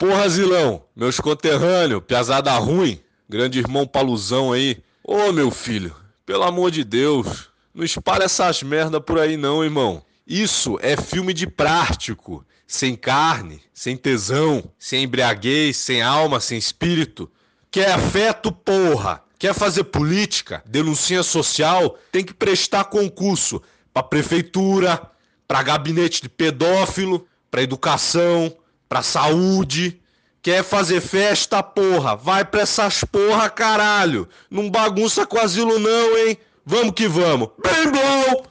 Porra, Zilão, meus conterrâneos, piazada ruim, grande irmão Paluzão aí. Ô, meu filho, pelo amor de Deus, não espalha essas merda por aí não, irmão. Isso é filme de prático, sem carne, sem tesão, sem embriaguez, sem alma, sem espírito. Quer afeto, porra? Quer fazer política, denuncinha social, tem que prestar concurso pra prefeitura, pra gabinete de pedófilo, pra educação, pra saúde. Quer fazer festa, porra? Vai pra essas porra, caralho. Não bagunça com asilo não, hein? Vamos que vamos. Bem bom!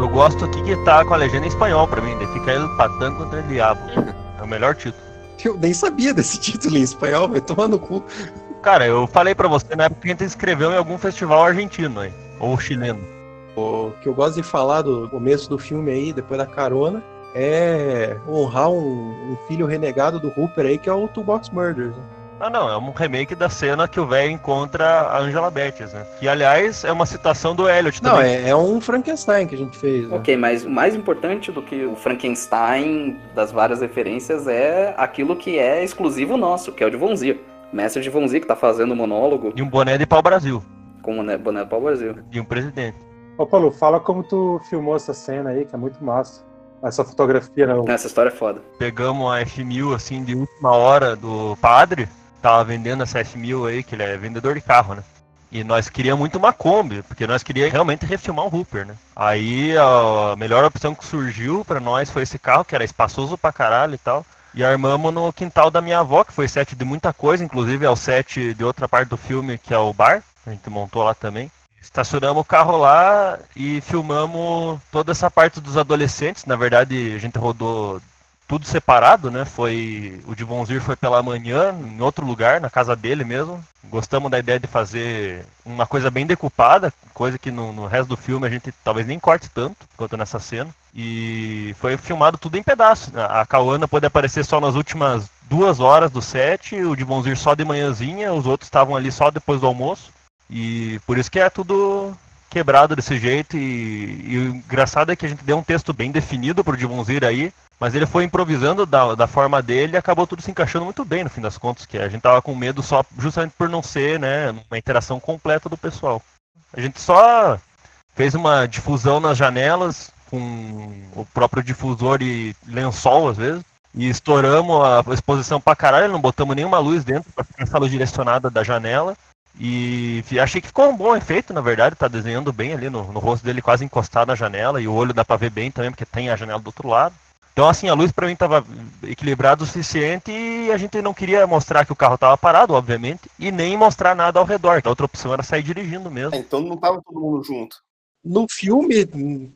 Eu gosto aqui que tá com a legenda em espanhol pra mim, daí fica El Patán contra el Diabo. É o melhor título. Eu nem sabia desse título em espanhol, vai tomar no cu. Cara, eu falei pra você na época que a gente escreveu em algum festival argentino aí, ou chileno. O que eu gosto de falar do começo do filme aí, depois da carona, é honrar um, um filho renegado do Hooper aí, que é o Toolbox Murders. né? Ah, não, é um remake da cena que o velho encontra a Angela Bettis, né? Que, aliás, é uma citação do Elliot Não, também. é, é um Frankenstein que a gente fez. né? Ok, mas o mais importante do que o Frankenstein das várias referências é aquilo que é exclusivo nosso, que é o de Vonzia. Mestre de Vonzia que tá fazendo o monólogo E um boné de pau-brasil. Com o né- boné do Brasil. De um presidente. Ô, Paulo, fala como tu filmou essa cena aí, que é muito massa. Essa fotografia, né? Essa história é foda. Pegamos a F1000, assim, de última hora do padre. Tava vendendo essa F1000 aí, que ele é vendedor de carro, né? E nós queríamos muito uma Kombi, porque nós queríamos realmente refilmar o Hooper, né? Aí a melhor opção que surgiu pra nós foi esse carro, que era espaçoso pra caralho e tal. E armamos no quintal da minha avó, que foi set de muita coisa, inclusive é o set de outra parte do filme, que é o bar. A gente montou lá também. Estacionamos o carro lá e filmamos toda essa parte dos adolescentes. Na verdade, a gente rodou tudo separado, né? Foi o de Vonzir foi pela manhã em outro lugar, na casa dele mesmo. Gostamos da ideia de fazer uma coisa bem decupada, coisa que no, no resto do filme a gente talvez nem corte tanto quanto nessa cena. E foi filmado tudo em pedaços. A Cauana pôde aparecer só nas últimas duas horas do set, o de Vonzir só de manhãzinha, os outros estavam ali só depois do almoço. E por isso que é tudo quebrado desse jeito. E, e o engraçado é que a gente deu um texto bem definido pro Divonzir aí, mas ele foi improvisando da, da forma dele e acabou tudo se encaixando muito bem no fim das contas, que a gente tava com medo só justamente por não ser, né, uma interação completa do pessoal. A gente só fez uma difusão nas janelas com o próprio difusor e lençol às vezes. E estouramos a exposição pra caralho, não botamos nenhuma luz dentro pra ficar essa luz direcionada da janela. E achei que ficou um bom efeito, na verdade, tá desenhando bem ali no, no rosto dele, quase encostado na janela, e o olho dá pra ver bem também, porque tem a janela do outro lado. Então, assim, a luz pra mim tava equilibrada o suficiente e a gente não queria mostrar que o carro tava parado, obviamente, e nem mostrar nada ao redor. A outra opção era sair dirigindo mesmo. É, então não tava todo mundo junto. No filme,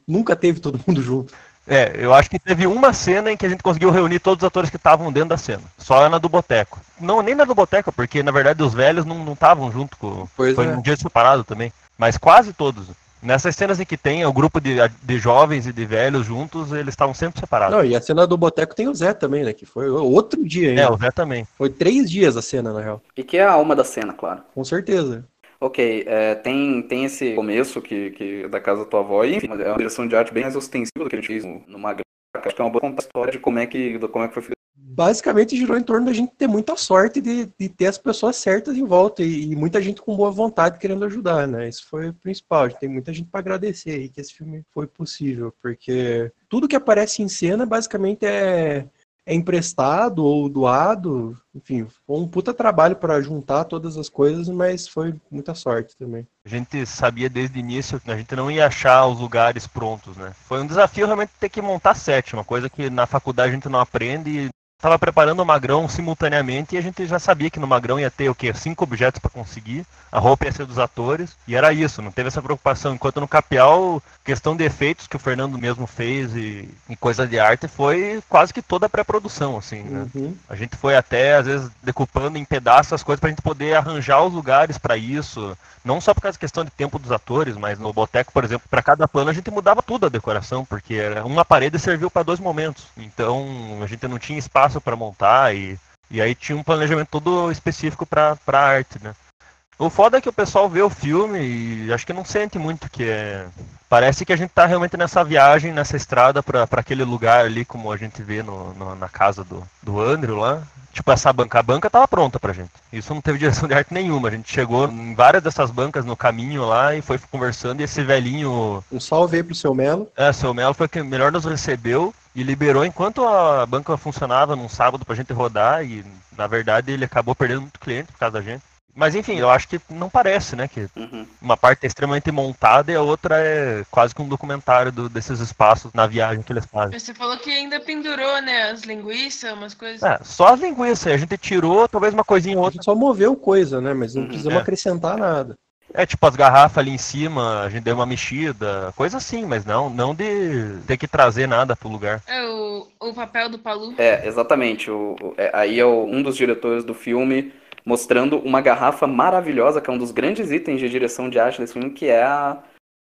nunca teve todo mundo junto. É, eu acho que teve uma cena em que a gente conseguiu reunir todos os atores que estavam dentro da cena. Só na do Boteco. Não, nem na do Boteco, porque na verdade os velhos não estavam junto com. Pois Foi é. um dia separado também. Mas quase todos. Nessas cenas em que tem o grupo de, de jovens e de velhos juntos, eles estavam sempre separados. Não, e a cena do Boteco tem o Zé também, né? Que foi outro dia ainda. É, o Zé também. Foi três dias a cena, na real. E que é a alma da cena, claro. Com certeza. Ok, é, tem, tem esse começo que, que da casa da tua avó, e enfim, é uma direção de arte bem mais ostensiva do que a gente fez no, no Magrão. Acho que é uma boa história de como é que, como é que foi. Basicamente girou em torno da gente ter muita sorte de, de ter as pessoas certas em volta e, e muita gente com boa vontade querendo ajudar, né? Isso foi o principal. Tem muita gente para agradecer aí que esse filme foi possível, porque tudo que aparece em cena basicamente é, é emprestado ou doado. Enfim, foi um puta trabalho para juntar todas as coisas, mas foi muita sorte também. A gente sabia desde o início que a gente não ia achar os lugares prontos, né? Foi um desafio realmente ter que montar set, uma coisa que na faculdade a gente não aprende estava preparando o Magrão simultaneamente e a gente já sabia que no Magrão ia ter o quê? Cinco objetos para conseguir, a roupa ia ser dos atores e era isso, não teve essa preocupação. Enquanto no Capial, questão de efeitos que o Fernando mesmo fez e, e coisa de arte foi quase que toda a pré-produção, assim, né? Uhum. A gente foi até, às vezes, decupando em pedaços as coisas pra gente poder arranjar os lugares pra isso. Não só por causa da questão de tempo dos atores, mas no Boteco, por exemplo, pra cada plano a gente mudava tudo a decoração, porque era uma parede serviu pra dois momentos. Então a gente não tinha espaço pra montar e, e aí tinha um planejamento todo específico pra, pra arte, né? O foda é que o pessoal vê o filme e acho que não sente muito que é Parece que a gente tá realmente nessa viagem, nessa estrada para aquele lugar ali, como a gente vê no, no, na casa do, do Andrew lá. Tipo, essa banca, a banca tava pronta pra gente. Isso não teve direção de arte nenhuma. A gente chegou em várias dessas bancas no caminho lá e foi conversando. E esse velhinho. Um salve aí pro seu Melo. É, seu Melo foi quem melhor nos recebeu e liberou enquanto a banca funcionava num sábado pra gente rodar. E na verdade ele acabou perdendo muito cliente por causa da gente. Mas enfim, eu acho que não parece, né? Que Uhum. uma parte é extremamente montada e a outra é quase que um documentário do- desses espaços na viagem que eles fazem. Você falou que ainda pendurou, né? As linguiças, umas coisas. É, só as linguiças, a gente tirou talvez uma coisinha ou A outra. gente só moveu coisa, né? Mas não Uhum, precisamos é. acrescentar nada. É tipo as garrafas ali em cima, a gente deu uma mexida, coisa assim, mas não, não de ter que trazer nada pro lugar. É o, o papel do Palu. É, exatamente. O, o- é, aí é o- um dos diretores do filme mostrando uma garrafa maravilhosa, que é um dos grandes itens de direção de arte desse filme, que é a,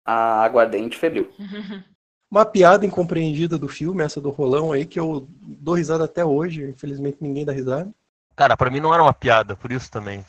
a aguardente febril. Uma piada incompreendida do filme, essa do rolão aí, que eu dou risada até hoje. Infelizmente ninguém dá risada. Cara, pra mim não era uma piada, por isso também.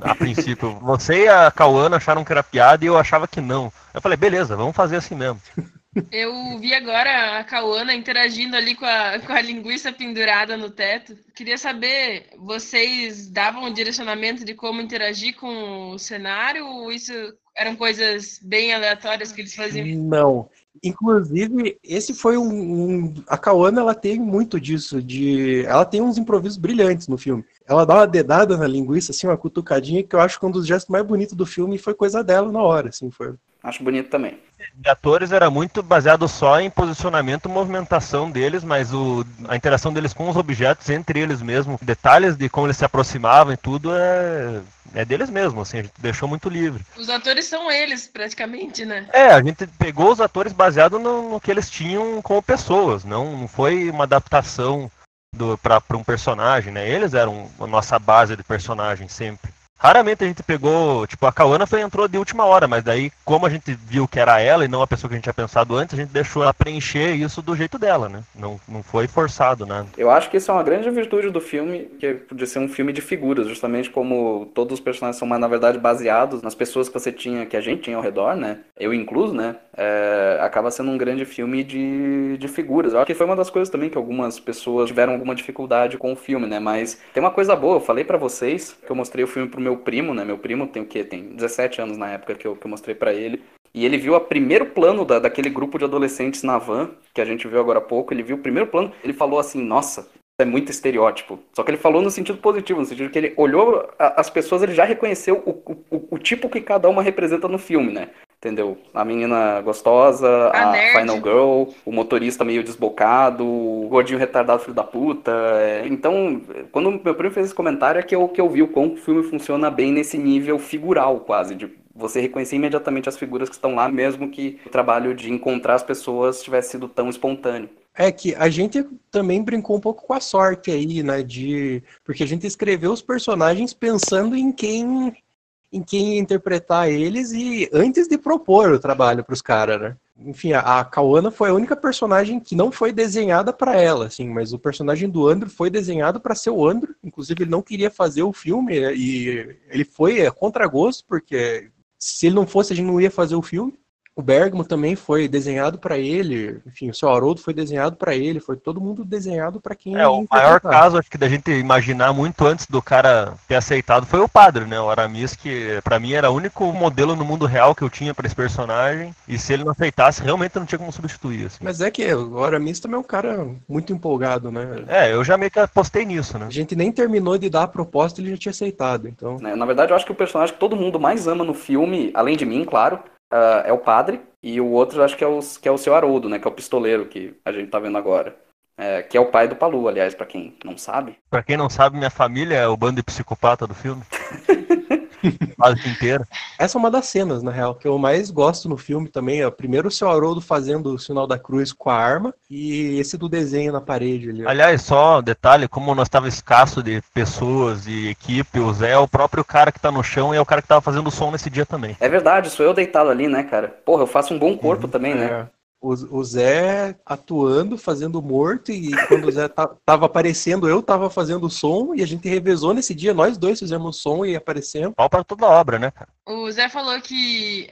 A princípio, você e a Cauana acharam que era piada e eu achava que não. Eu falei, beleza, vamos fazer assim mesmo. Eu vi agora a Cauana interagindo ali com a, com a linguiça pendurada no teto. Queria saber, vocês davam um direcionamento de como interagir com o cenário ou isso eram coisas bem aleatórias que eles faziam? Não. Inclusive, esse foi um, um- A Kawana, ela tem muito disso. de Ela tem uns improvisos brilhantes no filme. Ela dá uma dedada na linguiça, assim, uma cutucadinha, que eu acho que um dos gestos mais bonitos do filme foi coisa dela na hora, assim, foi. Acho bonito também. De atores era muito baseado só em posicionamento e movimentação deles, mas o, a interação deles com os objetos, entre eles mesmos, detalhes de como eles se aproximavam e tudo é, é deles mesmos, assim, a gente deixou muito livre. Os atores são eles, praticamente, né? É, a gente pegou os atores baseado no, no que eles tinham como pessoas, não, não foi uma adaptação para um personagem, né? Eles eram a nossa base de personagem sempre. Raramente a gente pegou, tipo, a Kawana foi entrou de última hora, mas daí, como a gente viu que era ela e não a pessoa que a gente tinha pensado antes, a gente deixou ela preencher isso do jeito dela, né? Não, não foi forçado, né? Eu acho que isso é uma grande virtude do filme, que é de ser um filme de figuras, justamente como todos os personagens são, na verdade, baseados nas pessoas que você tinha, que a gente tinha ao redor, né? Eu incluso, né? É, acaba sendo um grande filme de, de figuras. Eu acho que foi uma das coisas também que algumas pessoas tiveram alguma dificuldade com o filme, né? Mas tem uma coisa boa, eu falei pra vocês que eu mostrei o filme pro meu primo, né? Meu primo tem o quê? Tem 17 anos na época que eu, que eu mostrei pra ele. E ele viu o primeiro plano da, daquele grupo de adolescentes na van, que a gente viu agora há pouco. Ele viu o primeiro plano, ele falou assim: Nossa, é muito estereótipo. Só que ele falou no sentido positivo, no sentido que ele olhou a- as pessoas, ele já reconheceu o, o, o tipo que cada uma representa no filme, né? Entendeu? A menina gostosa, A a. Final Girl, o motorista meio desbocado, o gordinho retardado filho da puta. é. Então, quando meu primo fez esse comentário, é que eu, que eu vi o como o filme funciona bem nesse nível figural, quase, de você reconhecer imediatamente as figuras que estão lá, mesmo que o trabalho de encontrar as pessoas tivesse sido tão espontâneo. É que a gente também brincou um pouco com a sorte aí, né? De... Porque a gente escreveu os personagens pensando em quem em quem interpretar eles e antes de propor o trabalho para os caras, né? Enfim, a, a Kawana foi a única personagem que não foi desenhada para ela, assim, mas o personagem do Andrew foi desenhado para ser o Andrew. Inclusive, ele não queria fazer o filme né? e ele foi a contragosto, porque se ele não fosse, a gente não ia fazer o filme. O Bergamo também foi desenhado para ele, enfim, o seu Haroldo foi desenhado para ele, foi todo mundo desenhado para quem É, o maior caso, acho que da gente imaginar muito antes do cara ter aceitado foi o padre, né? O Aramis, que pra mim era o único modelo no mundo real que eu tinha pra esse personagem. E se ele não aceitasse, realmente não tinha como substituir. Assim. Mas é que o Aramis também é um cara muito empolgado, né? É, eu já meio que apostei nisso, né? A gente nem terminou de dar a proposta e ele já tinha aceitado, então. né? Na verdade, eu acho que o personagem que todo mundo mais ama no filme, além de mim, claro, ah, é o padre. E o outro, eu acho que é o, que é o seu Haroldo, né? Que é o pistoleiro que a gente tá vendo agora. É, que é o pai do Palu, aliás, pra quem não sabe. Pra quem não sabe, minha família é o bando de psicopata do filme. Quase inteira. Essa é uma das cenas, na real, que eu mais gosto no filme também. É primeiro o seu Haroldo fazendo o sinal da cruz com a arma e esse do desenho na parede ali. ó. Aliás, só um detalhe, como nós estava escasso de pessoas e equipe, o Zé é o próprio cara que tá no chão e é o cara que tava fazendo o som nesse dia também. É verdade, sou eu deitado ali, né, cara? Porra, eu faço um bom corpo também, né? É. o, o Zé atuando, fazendo morto, e quando o Zé ta- tava aparecendo, eu tava fazendo som, e a gente revezou nesse dia, nós dois fizemos som e aparecemos. Pau pra toda obra, né? O Zé falou que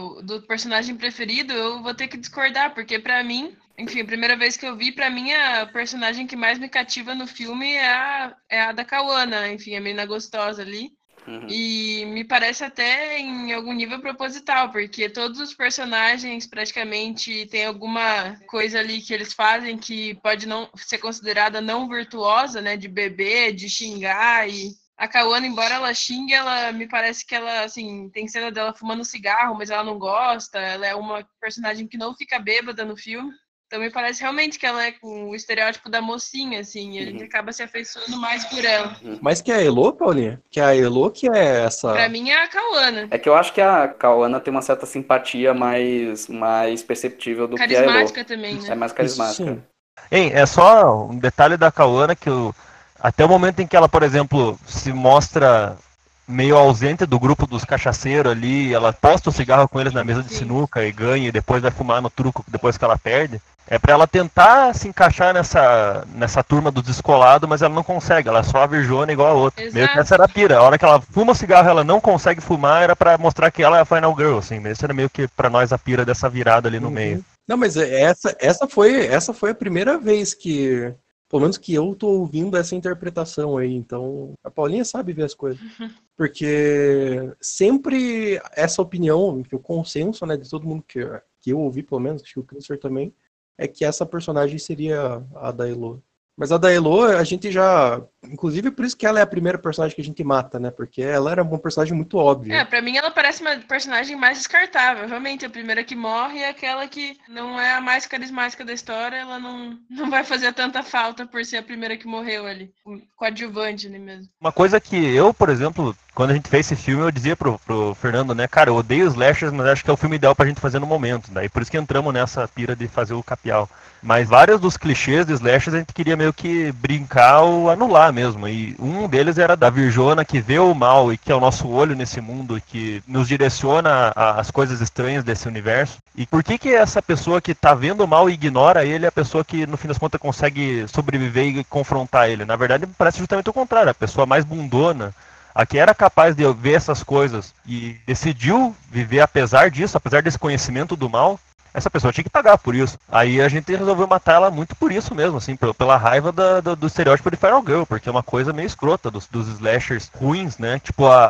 o- do personagem preferido, eu vou ter que discordar, porque pra mim, enfim, a primeira vez que eu vi, pra mim a personagem que mais me cativa no filme é a, é a da Kawana, enfim, a menina gostosa ali. Uhum. E me parece até em algum nível proposital, porque todos os personagens praticamente têm alguma coisa ali que eles fazem que pode não ser considerada não virtuosa, né? De beber, de xingar e a Kawana, embora ela xingue, ela me parece que ela, assim, tem cena dela fumando cigarro, mas ela não gosta. Ela é uma personagem que não fica bêbada no filme. Então me parece realmente que ela é com o estereótipo da mocinha, assim, e a gente Uhum. acaba se afeiçoando mais por ela. Mas que é a Elo, Paulinha? Que é a Elo que é essa. Pra mim é a Kawana. É que eu acho que a Kawana tem uma certa simpatia mais, mais perceptível do que a Elo. Carismática também, É né? mais carismática. Sim. Hein, é só um detalhe da Kawana que eu, até o momento em que ela, por exemplo, se mostra meio ausente do grupo dos cachaceiros ali, ela posta o cigarro com eles na mesa de Sim. sinuca e ganha e depois vai fumar no truco depois que ela perde. É pra ela tentar se encaixar nessa, nessa turma dos descolados, mas ela não consegue, ela é só a virjona igual a outra. Meio que Exato. essa era a pira. A hora que ela fuma o cigarro ela não consegue fumar, era pra mostrar que ela é a final girl, assim. Esse era meio que pra nós a pira dessa virada ali no Uhum. meio. Não, mas é- essa, essa, foi, essa foi a primeira vez que, pelo menos que eu tô ouvindo essa interpretação aí. Então, a Paulinha sabe ver as coisas. Porque sempre essa opinião, o consenso né, de todo mundo que, que eu ouvi, pelo menos, acho que o Christopher também, é que essa personagem seria a da Elo. Mas a da Elo, a gente já. Inclusive, por isso que ela é a primeira personagem que a gente mata, né? Porque ela era uma personagem muito óbvia. É, pra mim ela parece uma personagem mais descartável. Realmente, a primeira que morre é aquela que não é a mais carismática da história. Ela não, não vai fazer tanta falta por ser a primeira que morreu ali. O coadjuvante ali mesmo. Uma coisa que eu, por exemplo, quando a gente fez esse filme, eu dizia pro, pro Fernando, né, cara, eu odeio os slashers, mas acho que é o filme ideal pra gente fazer no momento. Daí por isso que entramos nessa pira de fazer o capial. Mas vários dos clichês de slashers a gente queria meio que brincar ou anular mesmo. E um deles era da Virjona, que vê o mal e que é o nosso olho nesse mundo, que nos direciona as coisas estranhas desse universo. E por que que essa pessoa que tá vendo o mal e ignora ele é a pessoa que, no fim das contas, consegue sobreviver e confrontar ele? Na verdade, parece justamente o contrário. A pessoa mais bundona, a que era capaz de ver essas coisas e decidiu viver apesar disso, apesar desse conhecimento do mal, essa pessoa tinha que pagar por isso. Aí a gente resolveu matar ela muito por isso mesmo, assim, pela, raiva da- do, do estereótipo de Feral Girl, porque é uma coisa meio escrota dos, dos slashers ruins, né? Tipo a,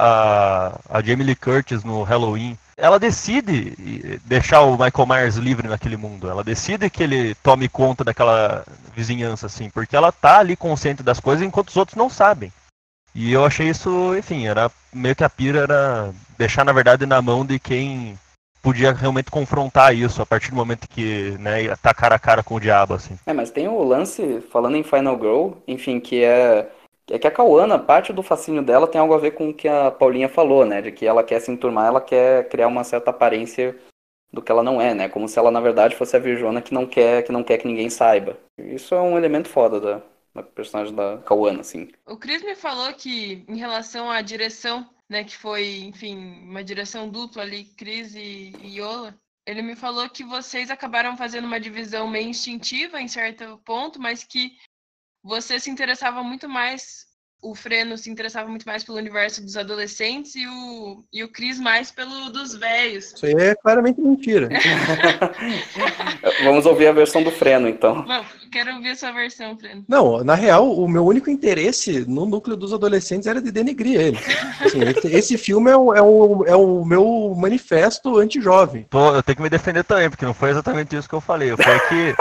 a, a Jamie Lee Curtis no Halloween. Ela decide deixar o Michael Myers livre naquele mundo. Ela decide que ele tome conta daquela vizinhança, assim, porque ela tá ali consciente das coisas enquanto os outros não sabem. E eu achei isso, enfim, era meio que a pira era deixar, na verdade, na mão de quem podia realmente confrontar isso a partir do momento que, né, ia tá cara a cara com o diabo, assim. É, mas tem o lance, falando em Final Girl, enfim, que é, é que a Kawana, parte do fascínio dela tem algo a ver com o que a Paulinha falou, né? De que ela quer se enturmar, ela quer criar uma certa aparência do que ela não é, né? Como se ela, na verdade, fosse a Virjona que não quer que, não quer que ninguém saiba. Isso é um elemento foda da, da personagem da Kawana, assim. O Chris me falou que, em relação à direção, né, que foi, enfim, uma direção dupla ali, Chris e, Yola, ele me falou que vocês acabaram fazendo uma divisão meio instintiva em certo ponto, mas que você se interessava muito mais, o Freno se interessava muito mais pelo universo dos adolescentes e o, e o Chris mais pelo dos velhos. Isso aí é claramente mentira. Vamos ouvir a versão do Freno, então. Bom, quero ouvir a sua versão, Freno. Não, na real, o meu único interesse no núcleo dos adolescentes era de denegrir ele. Assim, esse, esse filme é o, é, o, é o meu manifesto anti-jovem. Eu tenho que me defender também, porque não foi exatamente isso que eu falei. Foi que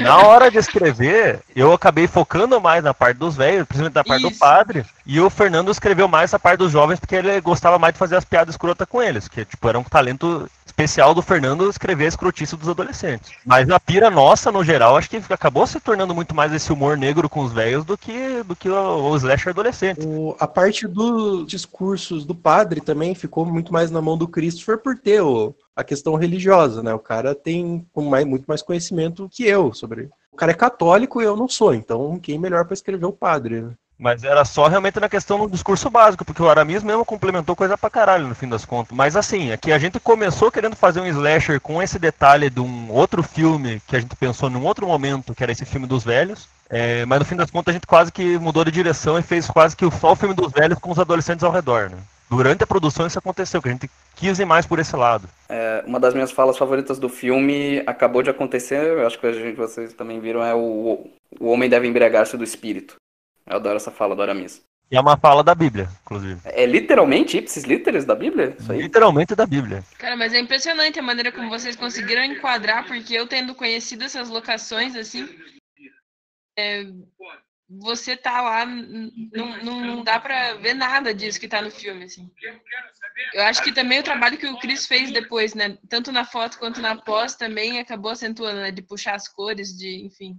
na hora de escrever, eu acabei focando mais na parte dos velhos, principalmente na parte do Isso. padre, e o Fernando escreveu mais essa parte dos jovens, porque ele gostava mais de fazer as piadas escrotas com eles, que tipo, era um talento especial do Fernando escrever a escrotice dos adolescentes. Mas a pira nossa, no geral, acho que acabou se tornando muito mais esse humor negro com os velhos do que, do que o, o slasher adolescente. O- a parte dos discursos do padre também ficou muito mais na mão do Christopher por ter o- a questão religiosa, né? O cara tem muito mais conhecimento que eu sobre. O cara é católico e eu não sou, então quem melhor para escrever o padre? né? Mas era só realmente na questão do discurso básico, porque o Aramis mesmo complementou coisa pra caralho no fim das contas. Mas assim, aqui a gente começou querendo fazer um slasher com esse detalhe de um outro filme que a gente pensou num outro momento, que era esse filme dos velhos. É, mas no fim das contas a gente quase que mudou de direção e fez quase que só o filme dos velhos com os adolescentes ao redor, né? Durante a produção isso aconteceu, que a gente quis ir mais por esse lado. É, uma das minhas falas favoritas do filme acabou de acontecer, eu acho que a gente, vocês também viram, é o, o homem deve embriagar-se do espírito. Eu adoro essa fala do Aramis. E é uma fala da Bíblia, inclusive. É literalmente ipsis literis da Bíblia? Isso aí? Literalmente da Bíblia. Cara, mas é impressionante a maneira como vocês conseguiram enquadrar, porque eu tendo conhecido essas locações, assim, é, você tá lá, não, não, não dá pra ver nada disso que tá no filme, assim. Eu acho que também o trabalho que o Chris fez depois, né, tanto na foto quanto na pós, também acabou acentuando, né, de puxar as cores, de, enfim,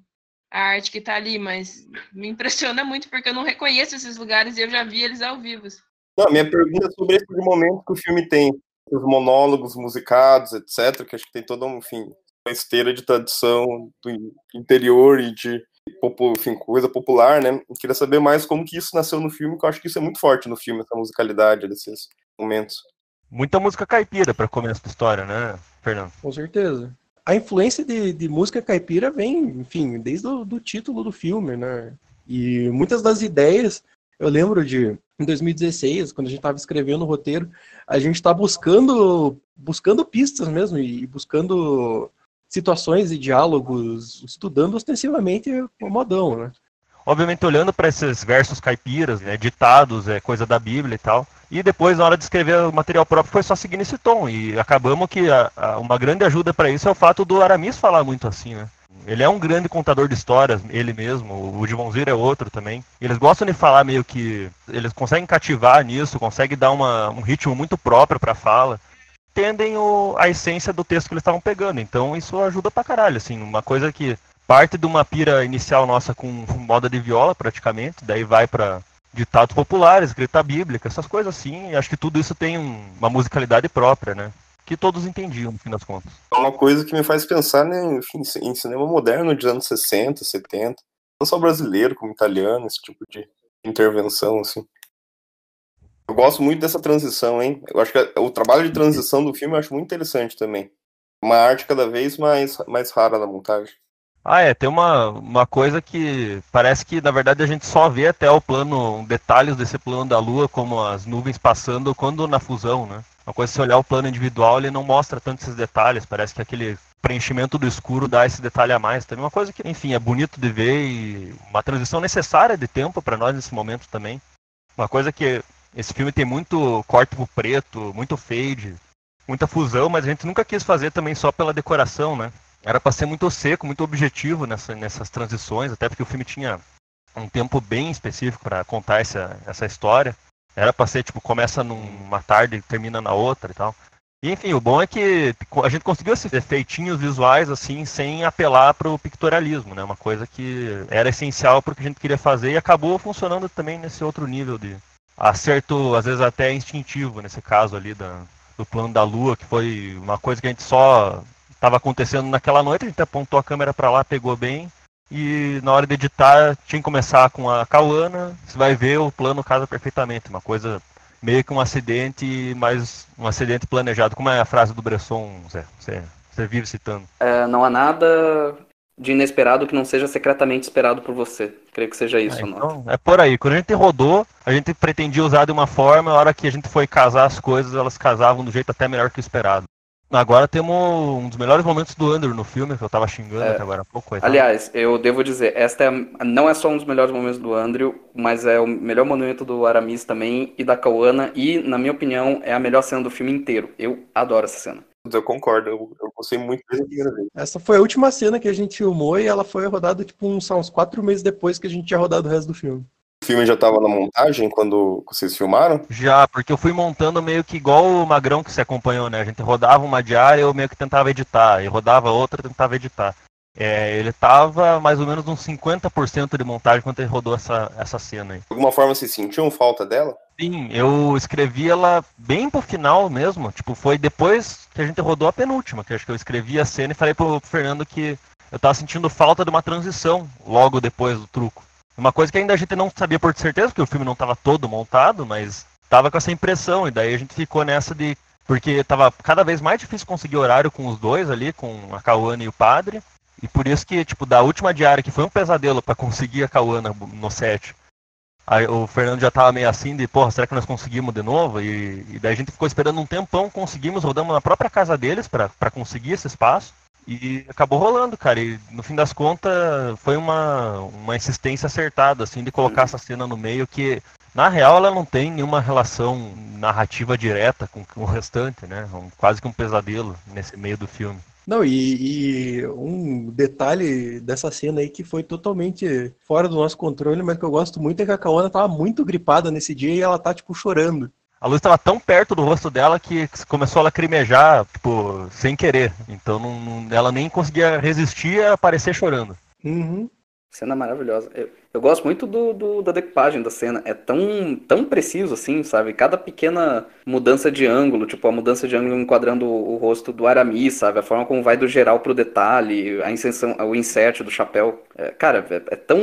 a arte que tá ali, mas me impressiona muito porque eu não reconheço esses lugares e eu já vi eles ao vivo. assim. Não, minha pergunta é sobre esse momento que o filme tem. Os monólogos musicados, etc., que acho que tem toda, um, enfim, uma esteira de tradição do in- interior e de enfim, coisa popular, né? Eu queria saber mais como que isso nasceu no filme, que eu acho que isso é muito forte no filme, essa musicalidade desses momentos. Muita música caipira para começo da história, né, Fernando? Com certeza. A influência de, de música caipira vem, enfim, desde o do título do filme, né? E muitas das ideias, eu lembro de em 2016, quando a gente estava escrevendo o roteiro, a gente está buscando buscando pistas mesmo e buscando situações e diálogos, estudando ostensivamente o modão, né? Obviamente olhando para esses versos caipiras, né, ditados, é coisa da Bíblia e tal. E depois, na hora de escrever o material próprio, foi só seguindo esse tom. E acabamos que a- a- uma grande ajuda para isso é o fato do Aramis falar muito assim, né? Ele é um grande contador de histórias, ele mesmo, o Divonzir é outro também. Eles gostam de falar meio que. Eles conseguem cativar nisso, conseguem dar uma, um ritmo muito próprio para a fala. Entendem o- a essência do texto que eles estavam pegando. Então isso ajuda pra caralho, assim. Uma coisa que parte de uma pira inicial nossa com moda de viola, praticamente, daí vai para ditados populares, escrita bíblica, essas coisas assim. Acho que tudo isso tem um- uma musicalidade própria, né? Que todos entendiam, no fim das contas. É uma coisa que me faz pensar né, enfim, em cinema moderno dos anos 60, 70. Não só brasileiro, como italiano, esse tipo de intervenção, assim. Eu gosto muito dessa transição, hein? Eu acho que o trabalho de transição do filme eu acho muito interessante também. Uma arte cada vez mais, mais rara na montagem. Ah, é, tem uma, uma coisa que parece que, na verdade, a gente só vê até o plano, detalhes desse plano da Lua, como as nuvens passando, quando na fusão, né? Uma coisa, se olhar o plano individual, ele não mostra tanto esses detalhes, parece que aquele preenchimento do escuro dá esse detalhe a mais. Também uma coisa que, enfim, é bonito de ver e uma transição necessária de tempo para nós nesse momento também. Uma coisa que esse filme tem muito corte pro preto, muito fade, muita fusão, mas a gente nunca quis fazer também só pela decoração, né? Era para ser muito seco, muito objetivo nessa, nessas transições, até porque o filme tinha um tempo bem específico para contar essa, essa história. Era para ser tipo começa numa tarde e termina na outra e tal. E, enfim, o bom é que a gente conseguiu esses efeitinhos visuais assim sem apelar para o pictorialismo, né? Uma coisa que era essencial para o que a gente queria fazer e acabou funcionando também nesse outro nível de acerto, às vezes até instintivo nesse caso ali da, do plano da lua, que foi uma coisa que a gente só estava acontecendo naquela noite, a gente apontou a câmera para lá, pegou bem. E na hora de editar, tinha que começar com a Cauana. Você vai ver o plano casa perfeitamente. Uma coisa meio que um acidente, mas um acidente planejado. Como é a frase do Bresson, Zé? Você, você vive citando. É, não há nada de inesperado que não seja secretamente esperado por você. Creio que seja isso, É, não. então, é por aí. Quando a gente rodou, a gente pretendia usar de uma forma, a hora que a gente foi casar as coisas, elas casavam do jeito até melhor que o esperado. Agora temos um dos melhores momentos do Andrew no filme, que eu tava xingando É. até agora há pouco. coitado. Aliás, eu devo dizer, esta é, não é só um dos melhores momentos do Andrew, mas é o melhor momento do Aramis também e da Cauana, e, na minha opinião, é a melhor cena do filme inteiro. Eu adoro essa cena. Eu concordo, eu, eu gostei muito desde a primeira vez. Essa foi a última cena que a gente filmou e ela foi rodada tipo uns, uns quatro meses depois que a gente tinha rodado o resto do filme. O filme já estava na montagem quando vocês filmaram? Já, porque eu fui montando meio que igual o Magrão que você acompanhou, né? A gente rodava uma diária, eu meio que tentava editar, e rodava outra, tentava editar. É, ele tava mais ou menos uns 50% de montagem quando ele rodou essa, essa cena aí. De alguma forma vocês sentiam falta dela? Sim, eu escrevi ela bem pro final mesmo. Tipo, foi depois que a gente rodou a penúltima, que acho que eu escrevi a cena e falei pro Fernando que eu tava sentindo falta de uma transição logo depois do truco. Uma coisa que ainda a gente não sabia por certeza, porque o filme não estava todo montado, mas tava com essa impressão, e daí a gente ficou nessa de. Porque tava cada vez mais difícil conseguir horário com os dois ali, com a Cauana e o padre. E por isso que, tipo, da última diária, que foi um pesadelo para conseguir a Cauana no set, Aí o Fernando já tava meio assim de, porra, será que nós conseguimos de novo? E, e daí a gente ficou esperando um tempão, conseguimos, rodamos na própria casa deles para conseguir esse espaço. E acabou rolando, cara. E no fim das contas foi uma, uma insistência acertada, assim, de colocar essa cena no meio que, na real, ela não tem nenhuma relação narrativa direta com, com o restante, né? Um, quase que um pesadelo nesse meio do filme. Não, e, e, um detalhe dessa cena aí que foi totalmente fora do nosso controle, mas que eu gosto muito é que a Kaona tava muito gripada nesse dia e ela tá, tipo, chorando. A luz estava tão perto do rosto dela que começou a lacrimejar, tipo, sem querer. Então não, não, ela nem conseguia resistir a aparecer chorando. Uhum. Cena maravilhosa. Eu, eu gosto muito do, do, da decupagem da cena. É tão, tão preciso assim, sabe? Cada pequena mudança de ângulo, tipo a mudança de ângulo enquadrando o, o rosto do Aramis, sabe? A forma como vai do geral pro detalhe, a inserção, o insert do chapéu. É, cara, é, é, tão.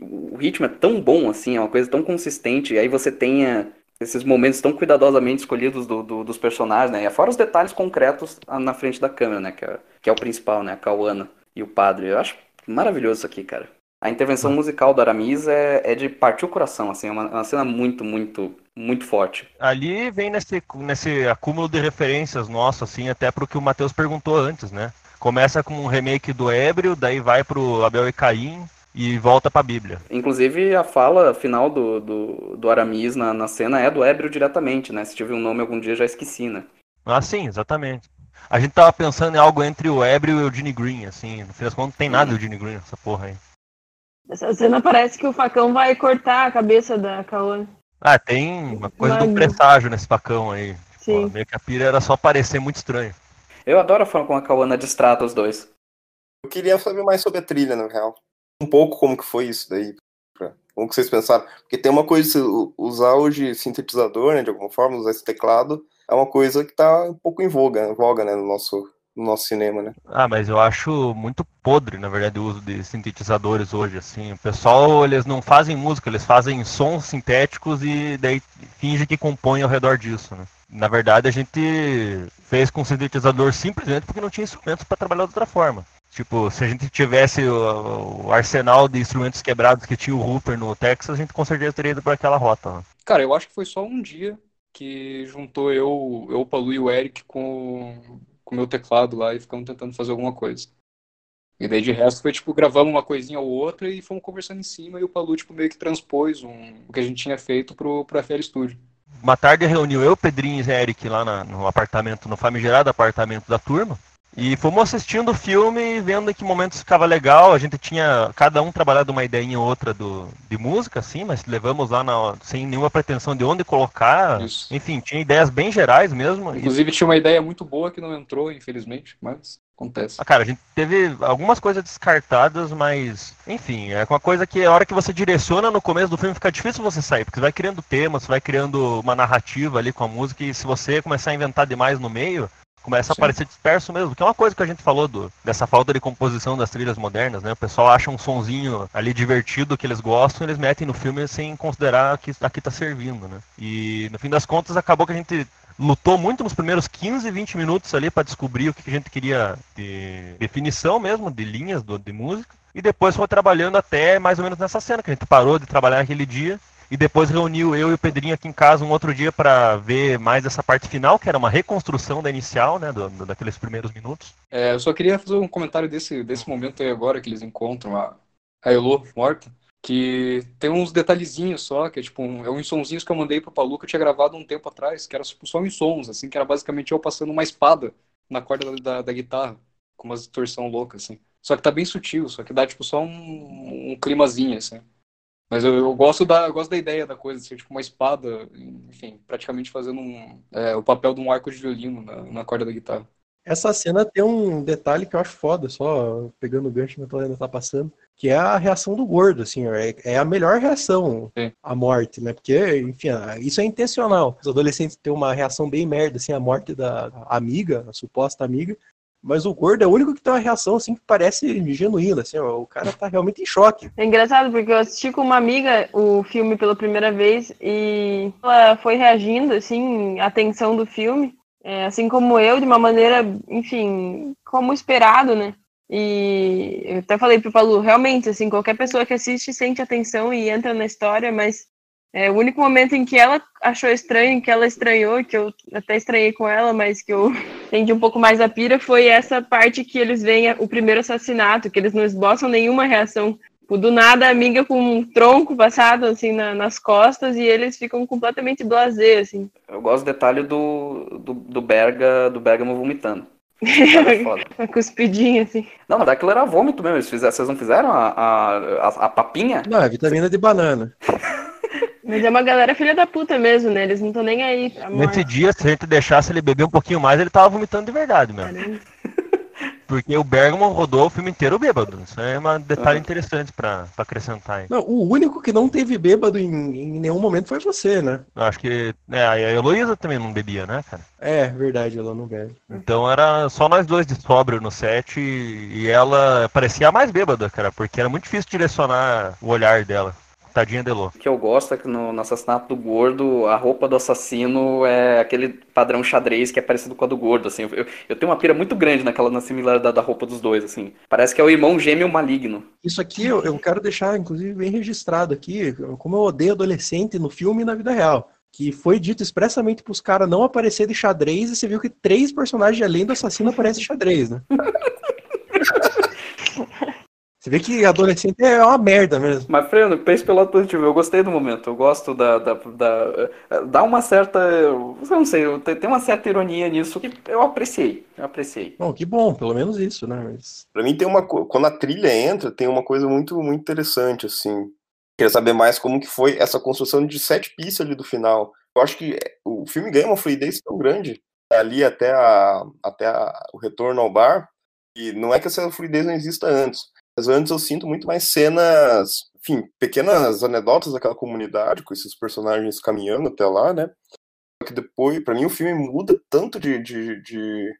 O ritmo é tão bom assim, é uma coisa tão consistente. E aí você tenha esses momentos tão cuidadosamente escolhidos do, do, dos personagens, né? E fora os detalhes concretos na frente da câmera, né? Que é, que é o principal, né? A Cauana e o padre. Eu acho maravilhoso isso aqui, cara. A intervenção musical do Aramis é, é de partir o coração, assim, é uma, é uma, cena muito, muito, muito forte. Ali vem nesse, nesse acúmulo de referências nosso, assim, até pro que o Matheus perguntou antes, né? Começa com um remake do Ébrio, daí vai pro Abel e Caim, e volta para a Bíblia. Inclusive, a fala final do, do, do Aramis na, na cena é do Ébrio diretamente, né? Se tive um nome algum dia, já esqueci, né? Ah, sim, exatamente. A gente tava pensando em algo entre o Ébrio e o Gene Green, assim. No fim das contas, não tem nada do Gene Green nessa porra aí. Essa cena parece que o facão vai cortar a cabeça da Kaone. Ah, tem uma coisa Mas... do presságio nesse facão aí. Sim. Pô, meio que a pira era só parecer muito estranho. Eu adoro a forma como a Kawana distrata os dois. Eu queria saber mais sobre a trilha, na real. Um pouco como que foi isso daí. Como que vocês pensaram? Porque tem uma coisa, usar hoje sintetizador, né, de alguma forma, usar esse teclado, é uma coisa que tá um pouco em voga, em voga né, no nosso no nosso cinema, né? Ah, mas eu acho muito podre, na verdade, o uso de sintetizadores hoje, assim. O pessoal, eles não fazem música, eles fazem sons sintéticos e daí finge que compõem ao redor disso, né? Na verdade, a gente fez com sintetizador simplesmente porque não tinha instrumentos para trabalhar de outra forma. Tipo, se a gente tivesse o, o, arsenal de instrumentos quebrados que tinha o Hooper no Texas, a gente com certeza teria ido por aquela rota. Né? Cara, eu acho que foi só um dia que juntou eu, eu o Palu e o Eric com com o meu teclado lá e ficamos tentando fazer alguma coisa. E daí de resto foi tipo, gravamos uma coisinha ou outra e fomos conversando em cima e o Palu tipo, meio que transpôs um, o que a gente tinha feito pro, pro FL Studio. Uma tarde reuniu eu, Pedrinho e Eric lá na, no apartamento, no famigerado apartamento da turma. E fomos assistindo o filme e vendo em que momentos ficava legal. A gente tinha cada um trabalhado uma ideia ou outra do, de música, assim, mas levamos lá na, sem nenhuma pretensão de onde colocar. Isso. Enfim, tinha ideias bem gerais mesmo. Inclusive tinha uma ideia muito boa que não entrou, infelizmente, mas acontece. Ah, cara, a gente teve algumas coisas descartadas, mas enfim, é uma coisa que a hora que você direciona no começo do filme fica difícil você sair, porque você vai criando temas, você vai criando uma narrativa ali com a música e se você começar a inventar demais no meio, começa a parecer disperso mesmo, que é uma coisa que a gente falou do, dessa falta de composição das trilhas modernas, né? O pessoal acha um sonzinho ali divertido que eles gostam, eles metem no filme sem considerar que aqui tá servindo, né? E no fim das contas acabou que a gente lutou muito nos primeiros 15, 20 minutos ali para descobrir o que a gente queria de definição mesmo, de linhas do, de música. E depois foi trabalhando até mais ou menos nessa cena, que a gente parou de trabalhar aquele dia e depois reuniu eu e o Pedrinho aqui em casa um outro dia para ver mais essa parte final, que era uma reconstrução da inicial, né, do, do, daqueles primeiros minutos. É, eu só queria fazer um comentário desse, desse momento aí agora que eles encontram a, a Elo morta, que tem uns detalhezinhos só, que é tipo, um, é uns sonzinhos que eu mandei pro Palu que eu tinha gravado um tempo atrás, que era só uns sons, assim, que era basicamente eu passando uma espada na corda da, da, da guitarra, com uma distorção louca, assim. Só que tá bem sutil, só que dá tipo só um, um climazinho, assim. Mas eu, eu, gosto da, eu gosto da ideia da coisa, ser tipo uma espada, enfim, praticamente fazendo um, é, o papel de um arco de violino na, na, corda da guitarra. Essa cena tem um detalhe que eu acho foda, só pegando o gancho que ainda tá passando, que é a reação do gordo, assim, é, é a melhor reação Sim. à morte, né? Porque, enfim, isso é intencional. Os adolescentes têm uma reação bem merda, assim, à morte da amiga, a suposta amiga, Mas o gordo é o único que tem uma reação assim que parece genuína, assim, ó, o cara tá realmente em choque. É engraçado porque eu assisti com uma amiga o filme pela primeira vez e ela foi reagindo assim à tensão do filme, é, assim como eu, de uma maneira, enfim, como esperado, né? E eu até falei pro Paulo, realmente, assim, qualquer pessoa que assiste sente atenção e entra na história, mas é, o único momento em que ela achou estranho, que ela estranhou, que eu até estranhei com ela, mas que eu entendi um pouco mais a pira, foi essa parte que eles veem o primeiro assassinato, que eles não esboçam nenhuma reação. Tipo, do nada, a amiga com um tronco passado, assim, na, nas costas, e eles ficam completamente blasé, assim. Eu gosto do detalhe do, do, do Berga, do Bergamo vomitando. Uma cuspidinha, assim. Não, mas aquilo era vômito mesmo. Eles fizeram, vocês não fizeram a, a, a, a papinha? Não, é vitamina de banana. Mas é uma galera filha da puta mesmo, né? Eles não estão nem aí. pra morte. Nesse dia, se a gente deixasse ele beber um pouquinho mais, ele tava vomitando de verdade mesmo. Caramba. Porque o Bergman rodou o filme inteiro bêbado. Isso é um detalhe interessante pra, pra acrescentar aí. Não, o único que não teve bêbado em, em nenhum momento foi você, né? Eu acho que. É, a Heloísa também não bebia, né, cara? É, verdade, ela não bebe. Então era só nós dois de sóbrio no set e, e ela parecia a mais bêbada, cara, porque era muito difícil direcionar o olhar dela. Tadinha de Elô. O que eu gosto é que no, no assassinato do gordo, a roupa do assassino é aquele padrão xadrez que é parecido com a do gordo, assim. Eu, eu tenho uma pira muito grande naquela na similaridade da roupa dos dois, assim. Parece que é o irmão gêmeo maligno. Isso aqui eu, eu quero deixar, inclusive, bem registrado aqui, como eu odeio adolescente no filme e na vida real. Que foi dito expressamente pros caras não aparecer de xadrez, e você viu que três personagens além do assassino aparecem xadrez, né? Você vê que adolescente é uma merda mesmo. Mas, Fernando, pense pelo lado positivo. Eu gostei do momento. Eu gosto da. da, da dá uma certa. Eu não sei, tem uma certa ironia nisso que eu apreciei. Eu apreciei. Bom, que bom, pelo menos isso, né? Mas... Pra mim tem uma quando a trilha entra, tem uma coisa muito muito interessante assim. Queria saber mais como que foi essa construção de sete pistas ali do final. Eu acho que o filme ganha uma fluidez tão grande ali até a, até a- o retorno ao bar. E não é que essa fluidez não exista antes, mas antes eu sinto muito mais cenas, enfim, pequenas anedotas daquela comunidade com esses personagens caminhando até lá, né? Só que depois, pra mim, o filme muda tanto de, de, de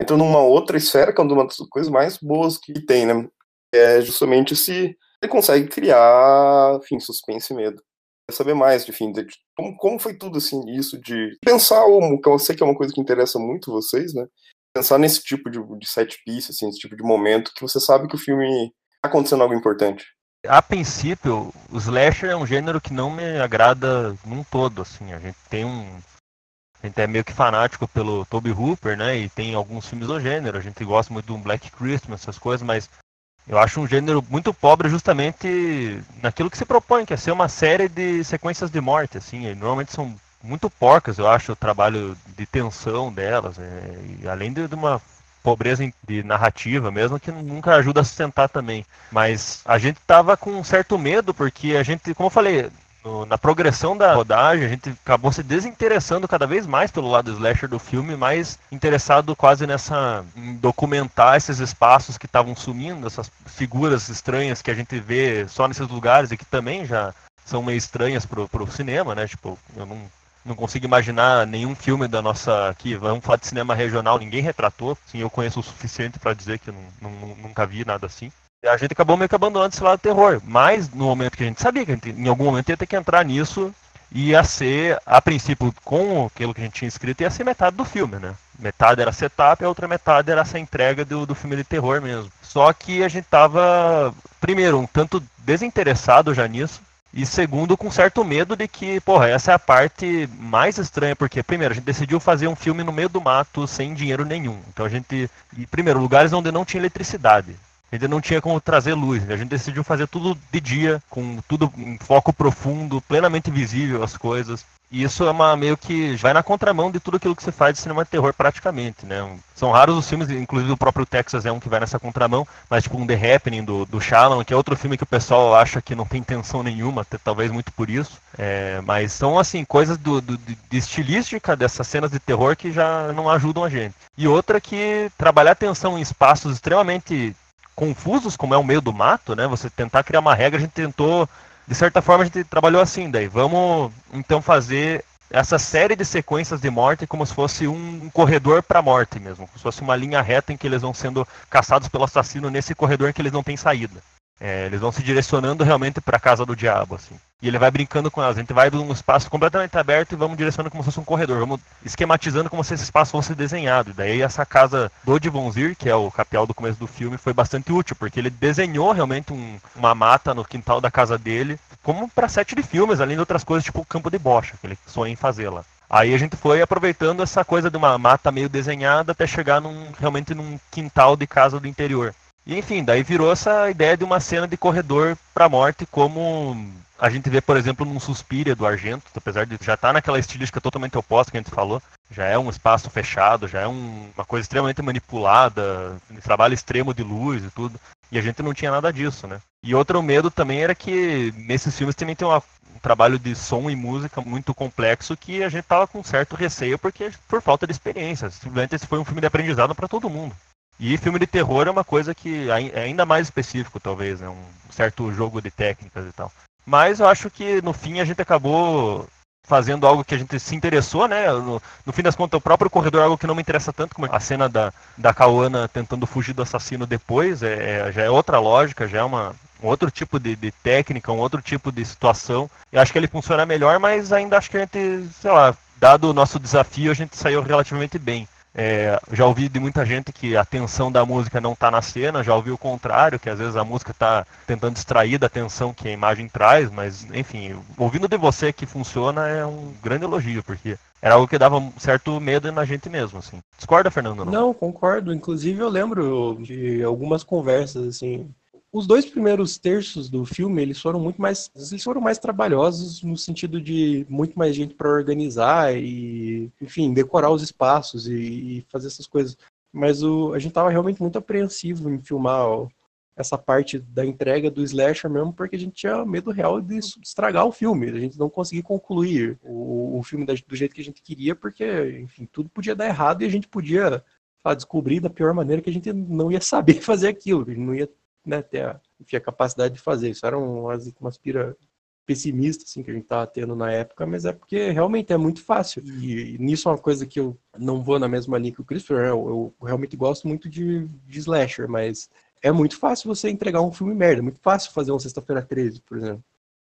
entra numa outra esfera, que é uma das coisas mais boas que tem, né? É justamente se ele consegue criar, enfim, suspense e medo. Quer saber mais, enfim, de, de como, como foi tudo, assim, isso de pensar, o que eu sei que é uma coisa que interessa muito vocês, né? Pensar nesse tipo de, de set piece, assim, esse tipo de momento que você sabe que o filme tá acontecendo algo importante. A princípio, o slasher é um gênero que não me agrada num todo, assim. A gente tem um. A gente é meio que fanático pelo Toby Hooper, né? E tem alguns filmes do gênero. A gente gosta muito do Black Christmas, essas coisas, mas eu acho um gênero muito pobre justamente naquilo que se propõe, que é ser uma série de sequências de morte, assim. Normalmente são muito porcas, eu acho, o trabalho de tensão delas. é, e além de, de uma pobreza de narrativa mesmo, que nunca ajuda a sustentar também. Mas a gente tava com um certo medo, porque a gente, como eu falei, no- na progressão da rodagem, a gente acabou se desinteressando cada vez mais pelo lado slasher do filme, mais interessado quase nessa em documentar esses espaços que estavam sumindo, essas figuras estranhas que a gente vê só nesses lugares e que também já são meio estranhas pro, pro cinema, né? Tipo, eu não não consigo imaginar nenhum filme da nossa aqui, vamos falar de cinema regional, ninguém retratou. Sim, eu conheço o suficiente para dizer que eu não, não- nunca vi nada assim. A gente acabou meio que abandonando esse lado do terror. Mas no momento que a gente sabia que gente, em algum momento ia ter que entrar nisso, ia ser, a princípio, com aquilo que a gente tinha escrito, ia ser metade do filme, né? Metade era setup a outra metade era essa entrega do, do filme de terror mesmo. Só que a gente tava, primeiro, um tanto desinteressado já nisso. E segundo, com certo medo de que, porra, essa é a parte mais estranha, porque, primeiro, a gente decidiu fazer um filme no meio do mato sem dinheiro nenhum. Então a gente. E, primeiro, lugares onde não tinha eletricidade. A gente não tinha como trazer luz. A gente decidiu fazer tudo de dia, com tudo em foco profundo, plenamente visível as coisas. E isso é uma meio que vai na contramão de tudo aquilo que se faz de cinema de terror praticamente, né? São raros os filmes, inclusive o próprio Texas é um que vai nessa contramão, mas tipo um The Happening do, do Shyamalan, que é outro filme que o pessoal acha que não tem intenção nenhuma, até talvez muito por isso. É, mas são assim, coisas do, do- de estilística dessas cenas de terror que já não ajudam a gente. E outra que trabalhar tensão em espaços extremamente confusos, como é o meio do mato, né? Você tentar criar uma regra, a gente tentou, de certa forma, a gente trabalhou assim, daí vamos então fazer essa série de sequências de morte como se fosse um corredor para a morte mesmo, como se fosse uma linha reta em que eles vão sendo caçados pelo assassino nesse corredor em que eles não têm saída. É, eles vão se direcionando realmente para a casa do diabo, assim. E ele vai brincando com elas. A gente vai de um espaço completamente aberto e vamos direcionando como se fosse um corredor. Vamos esquematizando como se esse espaço fosse desenhado. E daí essa casa do Divonzir, que é o capial do começo do filme, foi bastante útil, porque ele desenhou realmente um, uma mata no quintal da casa dele, como para sete de filmes, além de outras coisas, tipo o campo de bocha, que ele sonha em fazer lá. Aí a gente foi aproveitando essa coisa de uma mata meio desenhada até chegar num, realmente num quintal de casa do interior. E enfim, daí virou essa ideia de uma cena de corredor para a morte, como a gente vê, por exemplo, num Suspiria do Argento, apesar de já estar tá naquela estilística totalmente oposta que a gente falou, já é um espaço fechado, já é um, uma coisa extremamente manipulada, trabalho extremo de luz e tudo. E a gente não tinha nada disso, né? E outro medo também era que nesses filmes também tem uma, um trabalho de som e música muito complexo que a gente tava com certo receio porque por falta de experiência. Simplesmente esse foi um filme de aprendizado para todo mundo. E filme de terror é uma coisa que é ainda mais específico, talvez, né? Um certo jogo de técnicas e tal. Mas eu acho que no fim a gente acabou fazendo algo que a gente se interessou, né? No, no, fim das contas, o próprio corredor é algo que não me interessa tanto, como a cena da, da Kawana tentando fugir do assassino depois, é, é já é outra lógica, já é uma, um outro tipo de, de, técnica, um outro tipo de situação. Eu acho que ele funciona melhor, mas ainda acho que a gente, sei lá, dado o nosso desafio, a gente saiu relativamente bem. É, já ouvi de muita gente que a atenção da música não está na cena, já ouvi o contrário, que às vezes a música está tentando distrair da atenção que a imagem traz, mas enfim, ouvindo de você que funciona é um grande elogio, porque era algo que dava um certo medo na gente mesmo, assim. Discorda, Fernando? Não? não, concordo. Inclusive eu lembro de algumas conversas, assim, os dois primeiros terços do filme, eles foram muito mais, eles foram mais trabalhosos no sentido de muito mais gente para organizar e, enfim, decorar os espaços e, e fazer essas coisas. Mas o, a gente estava realmente muito apreensivo em filmar ó, essa parte da entrega do slasher mesmo, porque a gente tinha medo real de estragar o filme, a gente não conseguir concluir o, o filme do jeito que a gente queria, porque, enfim, tudo podia dar errado e a gente podia descobrir da pior maneira que a gente não ia saber fazer aquilo, não ia né, ter a, enfim, a capacidade de fazer. Isso era umas, umas pira pessimista assim, que a gente estava tendo na época, mas é porque realmente é muito fácil. E, e, nisso é uma coisa que eu não vou na mesma linha que o Christopher, eu, eu realmente gosto muito de, de slasher, mas é muito fácil você entregar um filme merda, é muito fácil fazer um Sexta-feira 13, por exemplo.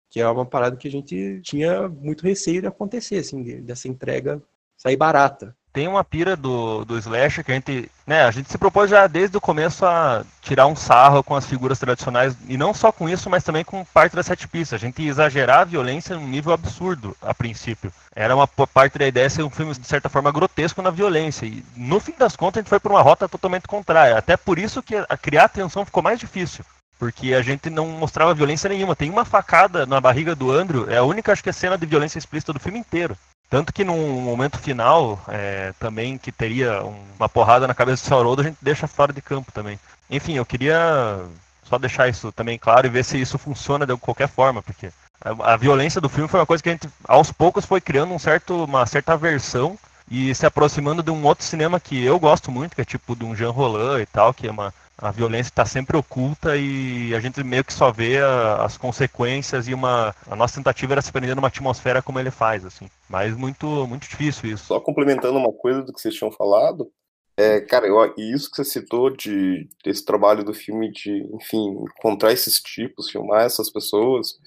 Que é uma parada que a gente tinha muito receio de acontecer, assim, dessa entrega sair barata tem uma pira do, do Slasher que a gente, né, a gente se propôs já desde o começo a tirar um sarro com as figuras tradicionais, e não só com isso, mas também com parte das sete pistas. A gente ia exagerar a violência num nível absurdo, a princípio. Era uma parte da ideia ser um filme, de certa forma, grotesco na violência. E no fim das contas, a gente foi por uma rota totalmente contrária. Até por isso que a criar atenção ficou mais difícil porque a gente não mostrava violência nenhuma. Tem uma facada na barriga do Andrew, é a única, acho que, é cena de violência explícita do filme inteiro. Tanto que num momento final, é, também que teria uma porrada na cabeça do Saurodo, a gente deixa fora de campo também. Enfim, eu queria só deixar isso também claro e ver se isso funciona de qualquer forma, porque a, a violência do filme foi uma coisa que a gente, aos poucos, foi criando um certo, uma certa aversão e se aproximando de um outro cinema que eu gosto muito, que é tipo de um Jean Roland e tal, que é uma, a violência está sempre oculta e a gente meio que só vê a, as consequências e uma a nossa tentativa era se prender numa atmosfera como ele faz assim mas muito muito difícil isso só complementando uma coisa do que vocês tinham falado é, cara, eu, e isso que você citou de desse trabalho do filme de, enfim, encontrar esses tipos, filmar essas pessoas,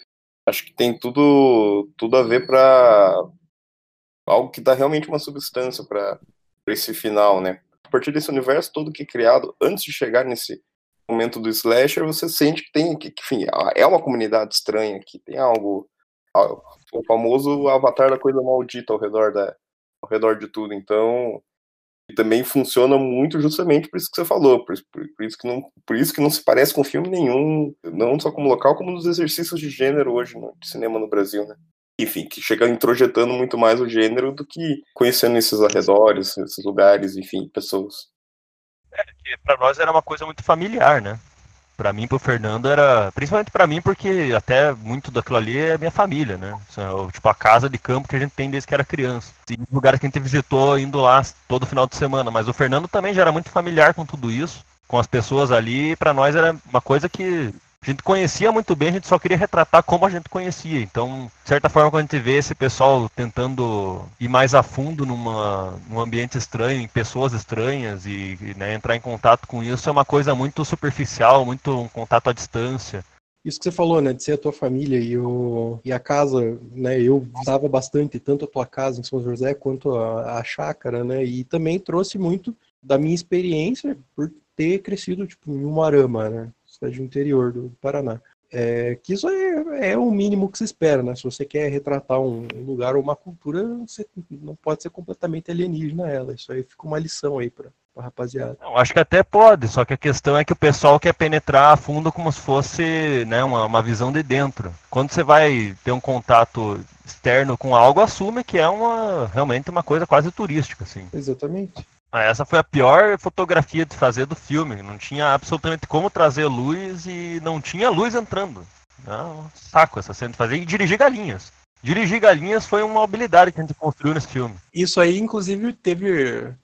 acho que tem tudo tudo a ver para algo que dá realmente uma substância para esse final, né? A partir desse universo todo que é criado, antes de chegar nesse momento do slasher, você sente que tem, que, enfim, é uma comunidade estranha, que tem algo, o famoso avatar da coisa maldita ao redor da, ao redor de tudo. Então, também funciona muito justamente por isso que você falou, por, por, por, isso que não, por isso que não se parece com filme nenhum, não só como local, como nos exercícios de gênero hoje no cinema no Brasil, né? Enfim, que chega introjetando muito mais o gênero do que conhecendo esses arredores, esses lugares, enfim, pessoas. É, que pra nós era uma coisa muito familiar, né? Pra mim, pro Fernando, era. Principalmente pra mim, porque até muito daquilo ali é minha família, né? É tipo, a casa de campo que a gente tem desde que era criança. E lugares que a gente visitou indo lá todo final de semana. Mas o Fernando também já era muito familiar com tudo isso, com as pessoas ali. E nós era uma coisa que A gente conhecia muito bem, a gente só queria retratar como a gente conhecia. Então, de certa forma, quando a gente vê esse pessoal tentando ir mais a fundo numa, num ambiente estranho, em pessoas estranhas e, e né, entrar em contato com isso, é uma coisa muito superficial, muito um contato à distância. Isso que você falou, né, de ser a tua família e, o, e a casa, né, eu visitava bastante tanto a tua casa em São José quanto a, a chácara, né, e também trouxe muito da minha experiência por ter crescido, tipo, em Umarama, né, cidade do interior do Paraná. É, que isso é, é o mínimo que se espera, né? Se você quer retratar um lugar ou uma cultura, você não pode ser completamente alienígena a ela. Isso aí fica uma lição aí para a rapaziada. Eu acho que até pode, só que a questão é que o pessoal quer penetrar a fundo como se fosse né, uma, uma visão de dentro. Quando você vai ter um contato externo com algo, assume que é uma realmente uma coisa quase turística, assim. Exatamente. Ah, Essa foi a pior fotografia de fazer do filme. Não tinha absolutamente como trazer luz e não tinha luz entrando. É um saco essa cena de fazer. E dirigir galinhas. Dirigir galinhas foi uma habilidade que a gente construiu nesse filme. Isso aí, inclusive, teve.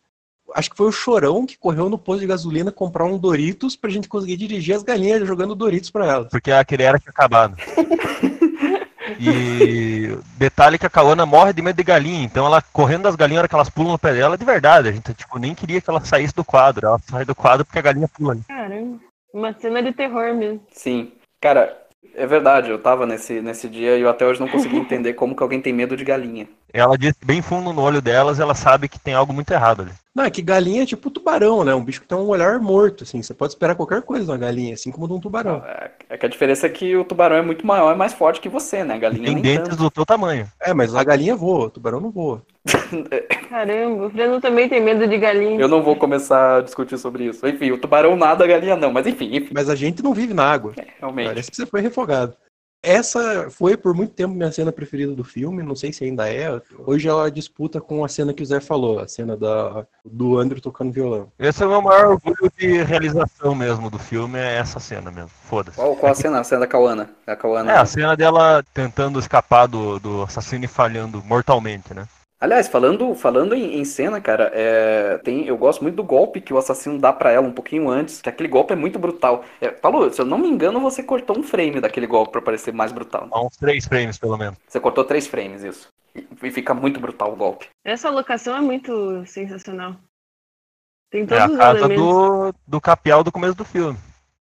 Acho que foi o Chorão que correu no posto de gasolina comprar um Doritos pra gente conseguir dirigir as galinhas jogando Doritos pra elas. Porque aquele era tinha acabado. E detalhe que a Kawana morre de medo de galinha, então ela correndo das galinhas, a hora que elas pulam no pé dela, de verdade, a gente tipo, nem queria que ela saísse do quadro. Ela sai do quadro porque a galinha pula. ali. Caramba. Uma cena de terror mesmo. Sim. Cara, é verdade, eu tava nesse, nesse dia e eu até hoje não consegui entender como que alguém tem medo de galinha. Ela disse bem fundo no olho delas, ela sabe que tem algo muito errado ali. Não, é que galinha é tipo tubarão, né? Um bicho que tem um olhar morto, assim. Você pode esperar qualquer coisa de uma galinha, assim como de um tubarão. É, é que a diferença é que o tubarão é muito maior e mais forte que você, né? A galinha tem nem dentes tanto. do teu tamanho. É, mas a galinha voa, o tubarão não voa. Caramba, o Fernando também tem medo de galinha. Eu não vou começar a discutir sobre isso. Enfim, o tubarão nada, a galinha não. Mas enfim, enfim, Mas a gente não vive na água. realmente. Parece que você foi refogado. Essa foi por muito tempo minha cena preferida do filme, não sei se ainda é. Hoje ela disputa com a cena que o Zé falou, a cena da, do Andrew tocando violão. Esse é o meu maior orgulho de realização mesmo do filme, é essa cena mesmo. Foda-se. Qual, qual a cena? A cena da Kawana. A Kawana. É, a cena dela tentando escapar do, do assassino e falhando mortalmente, né? Aliás, falando, falando em, em cena, cara, é, tem, eu gosto muito do golpe que o assassino dá pra ela um pouquinho antes, que aquele golpe é muito brutal. É, Paulo, se eu não me engano, você cortou um frame daquele golpe pra parecer mais brutal. Há uns três frames, pelo menos. Você cortou três frames, isso. E, e fica muito brutal o golpe. Essa locação é muito sensacional. Tem É todos a os casa elementos. do, do Capial do começo do filme.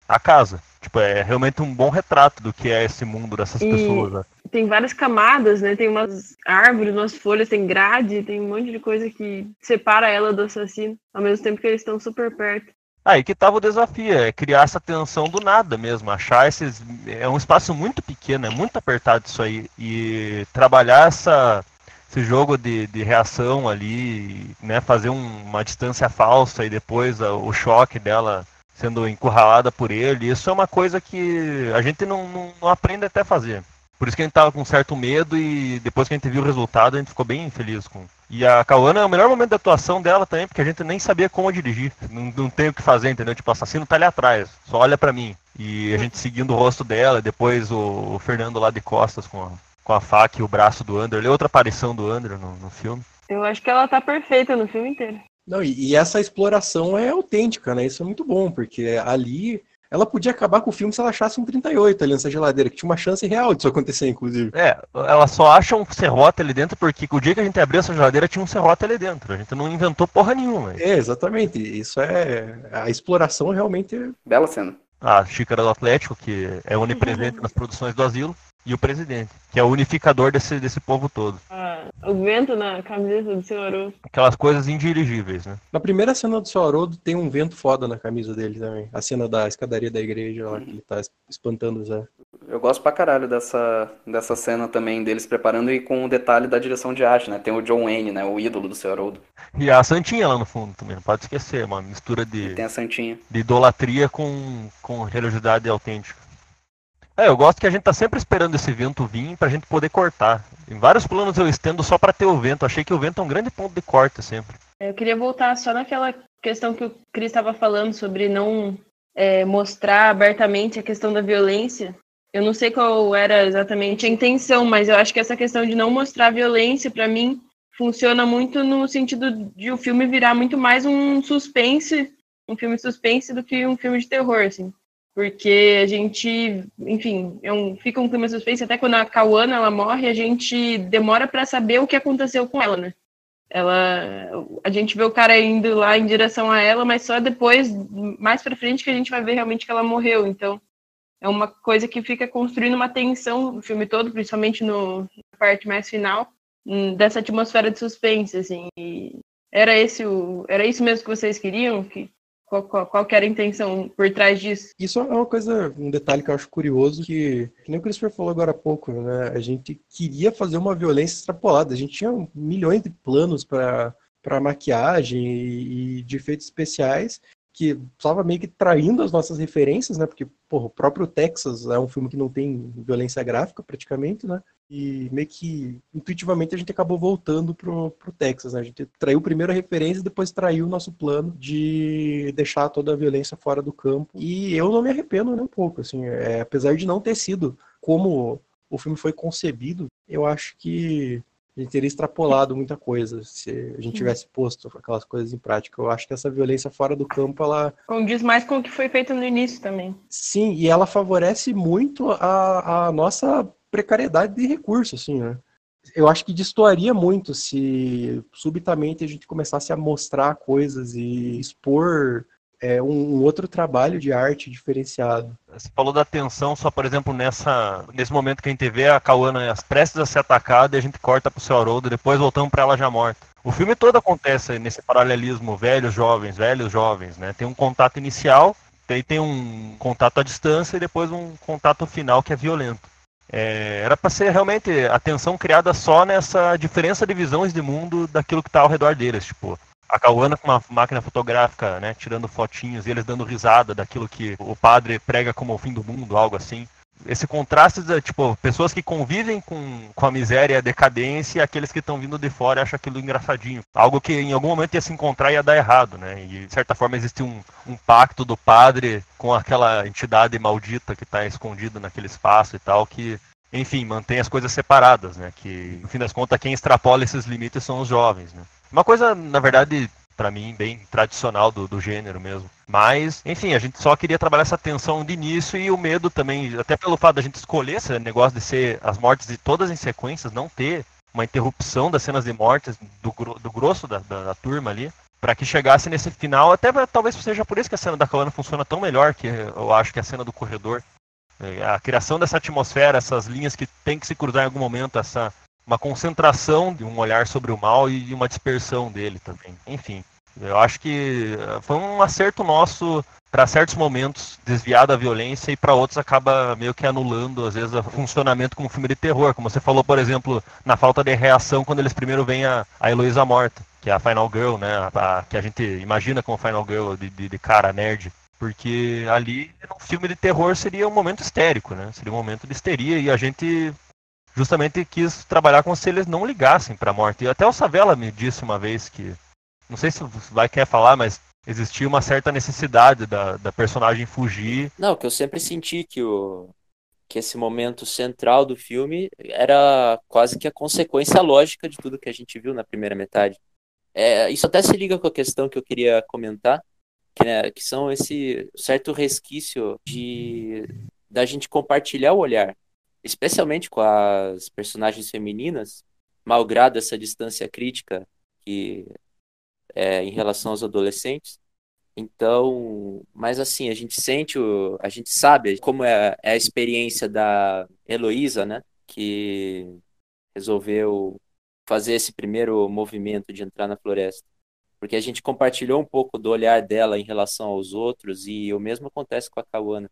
A casa. Tipo, é realmente um bom retrato do que é esse mundo dessas E- pessoas. Né? Tem várias camadas, né? Tem umas árvores, umas folhas, tem grade, tem um monte de coisa que separa ela do assassino, ao mesmo tempo que eles estão super perto. Aí que tava o desafio, é criar essa tensão do nada mesmo, achar esses. É um espaço muito pequeno, é muito apertado isso aí. E trabalhar essa, esse jogo de, de reação ali, né? Fazer um- uma distância falsa e depois a- o choque dela sendo encurralada por ele, isso é uma coisa que a gente não, não, não aprende até fazer. Por isso que a gente tava com certo medo e depois que a gente viu o resultado, a gente ficou bem feliz com. E a Kawana é o melhor momento da atuação dela também, porque a gente nem sabia como dirigir. Não, não tem o que fazer, entendeu? Tipo, o assassino tá ali atrás, só olha pra mim. E a gente seguindo o rosto dela, depois o, o Fernando lá de costas com a, com a faca e o braço do Andrew. Ele é outra aparição do Andrew no, no filme. Eu acho que ela tá perfeita no filme inteiro. Não, e, e essa exploração é autêntica, né? Isso é muito bom, porque ali ela podia acabar com o filme se ela achasse um 38 ali nessa geladeira, que tinha uma chance real disso acontecer, inclusive. É, ela só acha um serrote ali dentro porque o dia que a gente abriu essa geladeira tinha um serrote ali dentro. A gente não inventou porra nenhuma. É, exatamente. Isso é. A exploração realmente é Bela cena. a xícara do Atlético, que é onipresente nas produções do asilo, e o presidente, que é o unificador desse, desse povo todo. Ah, o vento na camiseta do seu Haroldo. Aquelas coisas indirigíveis, né? Na primeira cena do seu Haroldo tem um vento foda na camisa dele também. A cena da escadaria da igreja lá, que ele tá espantando o Zé. Eu gosto pra caralho dessa, dessa cena também deles preparando e com o detalhe da direção de arte, né? Tem o John Wayne, né? O ídolo do seu Haroldo. E a Santinha lá no fundo também, não pode esquecer, uma mistura de, Tem a Santinha. de idolatria com, com religiosidade autêntica. É, eu gosto que a gente tá sempre esperando esse vento vir pra gente poder cortar. Em vários planos eu estendo só pra ter o vento. Achei que o vento é um grande ponto de corte sempre. Eu queria voltar só naquela questão que o Cris estava falando sobre não é, mostrar abertamente a questão da violência. Eu não sei qual era exatamente a intenção, mas eu acho que essa questão de não mostrar violência, para mim, funciona muito no sentido de o filme virar muito mais um suspense, um filme suspense do que um filme de terror, assim. Porque a gente, enfim, é um, fica um clima suspense, até quando a Kawana ela morre, a gente demora para saber o que aconteceu com ela, né? Ela, a gente vê o cara indo lá em direção a ela, mas só depois, mais para frente, que a gente vai ver realmente que ela morreu. Então, é uma coisa que fica construindo uma tensão no filme todo, principalmente no, na parte mais final, hum, dessa atmosfera de suspense, assim. E era esse o, era isso mesmo que vocês queriam? Que qual, qual, qual era a intenção por trás disso? Isso é uma coisa, um detalhe que eu acho curioso, que, que nem o Christopher falou agora há pouco, né? A gente queria fazer uma violência extrapolada. A gente tinha milhões de planos para para maquiagem e, e de efeitos especiais que estava meio que traindo as nossas referências, né? Porque, porra, o próprio Texas é um filme que não tem violência gráfica praticamente, né? E meio que intuitivamente a gente acabou voltando pro, pro Texas, né? A gente traiu primeiro a referência e depois traiu o nosso plano de deixar toda a violência fora do campo. E eu não me arrependo nem um pouco, assim, é, apesar de não ter sido como o filme foi concebido, eu acho que a gente teria extrapolado muita coisa se a gente tivesse posto aquelas coisas em prática. Eu acho que essa violência fora do campo, ela. Condiz mais com o que foi feito no início também. Sim, e ela favorece muito a, a nossa precariedade de recursos, assim, né? Eu acho que destoaria muito se subitamente a gente começasse a mostrar coisas e expor é, um, outro trabalho de arte diferenciado. Você falou da tensão, só por exemplo, nessa, nesse momento que a gente vê a Kawana prestes a ser atacada e a gente corta pro seu Haroldo, depois voltamos para ela já morta. O filme todo acontece nesse paralelismo velhos, jovens, velhos, jovens, né? Tem um contato inicial, aí tem um contato à distância e depois um contato final que é violento. É, era para ser realmente a tensão criada só nessa diferença de visões de mundo daquilo que está ao redor deles. Tipo, a Cauana com uma máquina fotográfica, né, tirando fotinhos e eles dando risada daquilo que o padre prega como o fim do mundo, algo assim. Esse contraste, de, tipo, pessoas que convivem com, com a miséria e a decadência e aqueles que estão vindo de fora acham aquilo engraçadinho. Algo que em algum momento ia se encontrar e ia dar errado, né? E de certa forma existe um, um pacto do padre com aquela entidade maldita que está escondida naquele espaço e tal, que enfim, mantém as coisas separadas, né? Que, no fim das contas, quem extrapola esses limites são os jovens, né? Uma coisa, na verdade, para mim, bem tradicional do, do gênero mesmo. Mas, enfim, a gente só queria trabalhar essa tensão de início e o medo também, até pelo fato da gente escolher esse negócio de ser as mortes de todas em sequências, não ter uma interrupção das cenas de mortes do, do grosso da, da, da turma ali, para que chegasse nesse final, até talvez seja por isso que a cena da Kawana funciona tão melhor que eu acho que a cena do corredor. É, a criação dessa atmosfera, essas linhas que tem que se cruzar em algum momento, essa uma concentração de um olhar sobre o mal e uma dispersão dele também. Enfim, eu acho que eh, foi um acerto nosso para certos momentos desviar da violência e para outros acaba meio que anulando às vezes o funcionamento como filme de terror, como você falou, por exemplo, na falta de reação quando eles primeiro veem a, a Heloísa morta, que é a Final Girl, né, a, a, que a gente imagina como Final Girl de, de, de cara nerd. Porque ali, um filme de terror, seria um momento histérico, né? Seria um momento de histeria e a gente justamente quis trabalhar com se eles não ligassem para a morte. E até o Savela me disse uma vez que, não sei se vai querer falar, mas existia uma certa necessidade da, da personagem fugir. Não, que eu sempre senti que o que esse momento central do filme era quase que a consequência lógica de tudo que a gente viu na primeira metade. É, isso até se liga com a questão que eu queria comentar, que, né, que são esse certo resquício de da gente compartilhar o olhar especialmente com as personagens femininas, malgrado essa distância crítica que é, em relação aos adolescentes. Então, mas assim, a gente sente, o, a gente sabe como é, é a experiência da Heloísa, né? Que resolveu fazer esse primeiro movimento de entrar na floresta. Porque a gente compartilhou um pouco do olhar dela em relação aos outros, e o mesmo acontece com a Kawana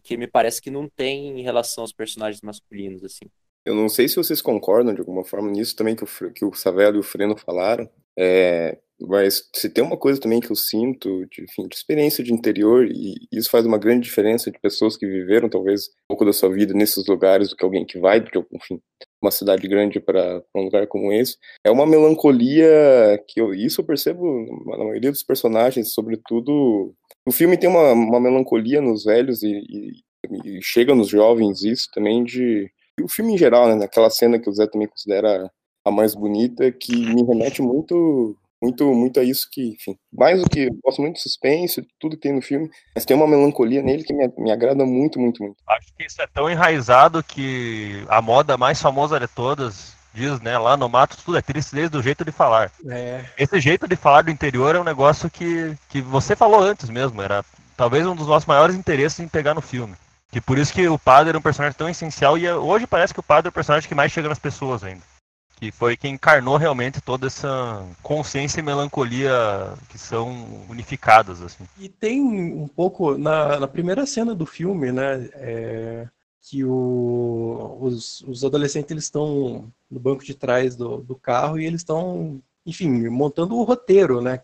que me parece que não tem em relação aos personagens masculinos, assim. Eu não sei se vocês concordam de alguma forma nisso também que o, que o Savello e o Freno falaram, é, mas se tem uma coisa também que eu sinto, de, enfim, de experiência de interior, e isso faz uma grande diferença de pessoas que viveram talvez um pouco da sua vida nesses lugares do que alguém que vai, de, enfim, uma cidade grande para um lugar como esse, é uma melancolia que eu, isso eu percebo na maioria dos personagens, sobretudo o filme tem uma, uma melancolia nos velhos e, e, e, chega nos jovens isso também de o filme em geral, né, naquela cena que o Zé também considera a mais bonita, que me remete muito Muito, muito é isso que, enfim, mais do que, eu gosto muito de suspense, tudo que tem no filme, mas tem uma melancolia nele que me, me agrada muito, muito, muito. Acho que isso é tão enraizado que a moda mais famosa de todas diz, né, lá no mato tudo é triste desde o jeito de falar. É, Esse jeito de falar do interior é um negócio que, que você falou antes mesmo, era talvez um dos nossos maiores interesses em pegar no filme. Que por isso que o padre é um personagem tão essencial e é- hoje parece que o padre é o personagem que mais chega nas pessoas ainda. Que foi quem encarnou realmente toda essa consciência e melancolia que são unificadas, assim. E tem um pouco na, na primeira cena do filme, né? é, que o- os, os adolescentes eles estão no banco de trás do, do carro e eles estão, enfim, montando o roteiro, né?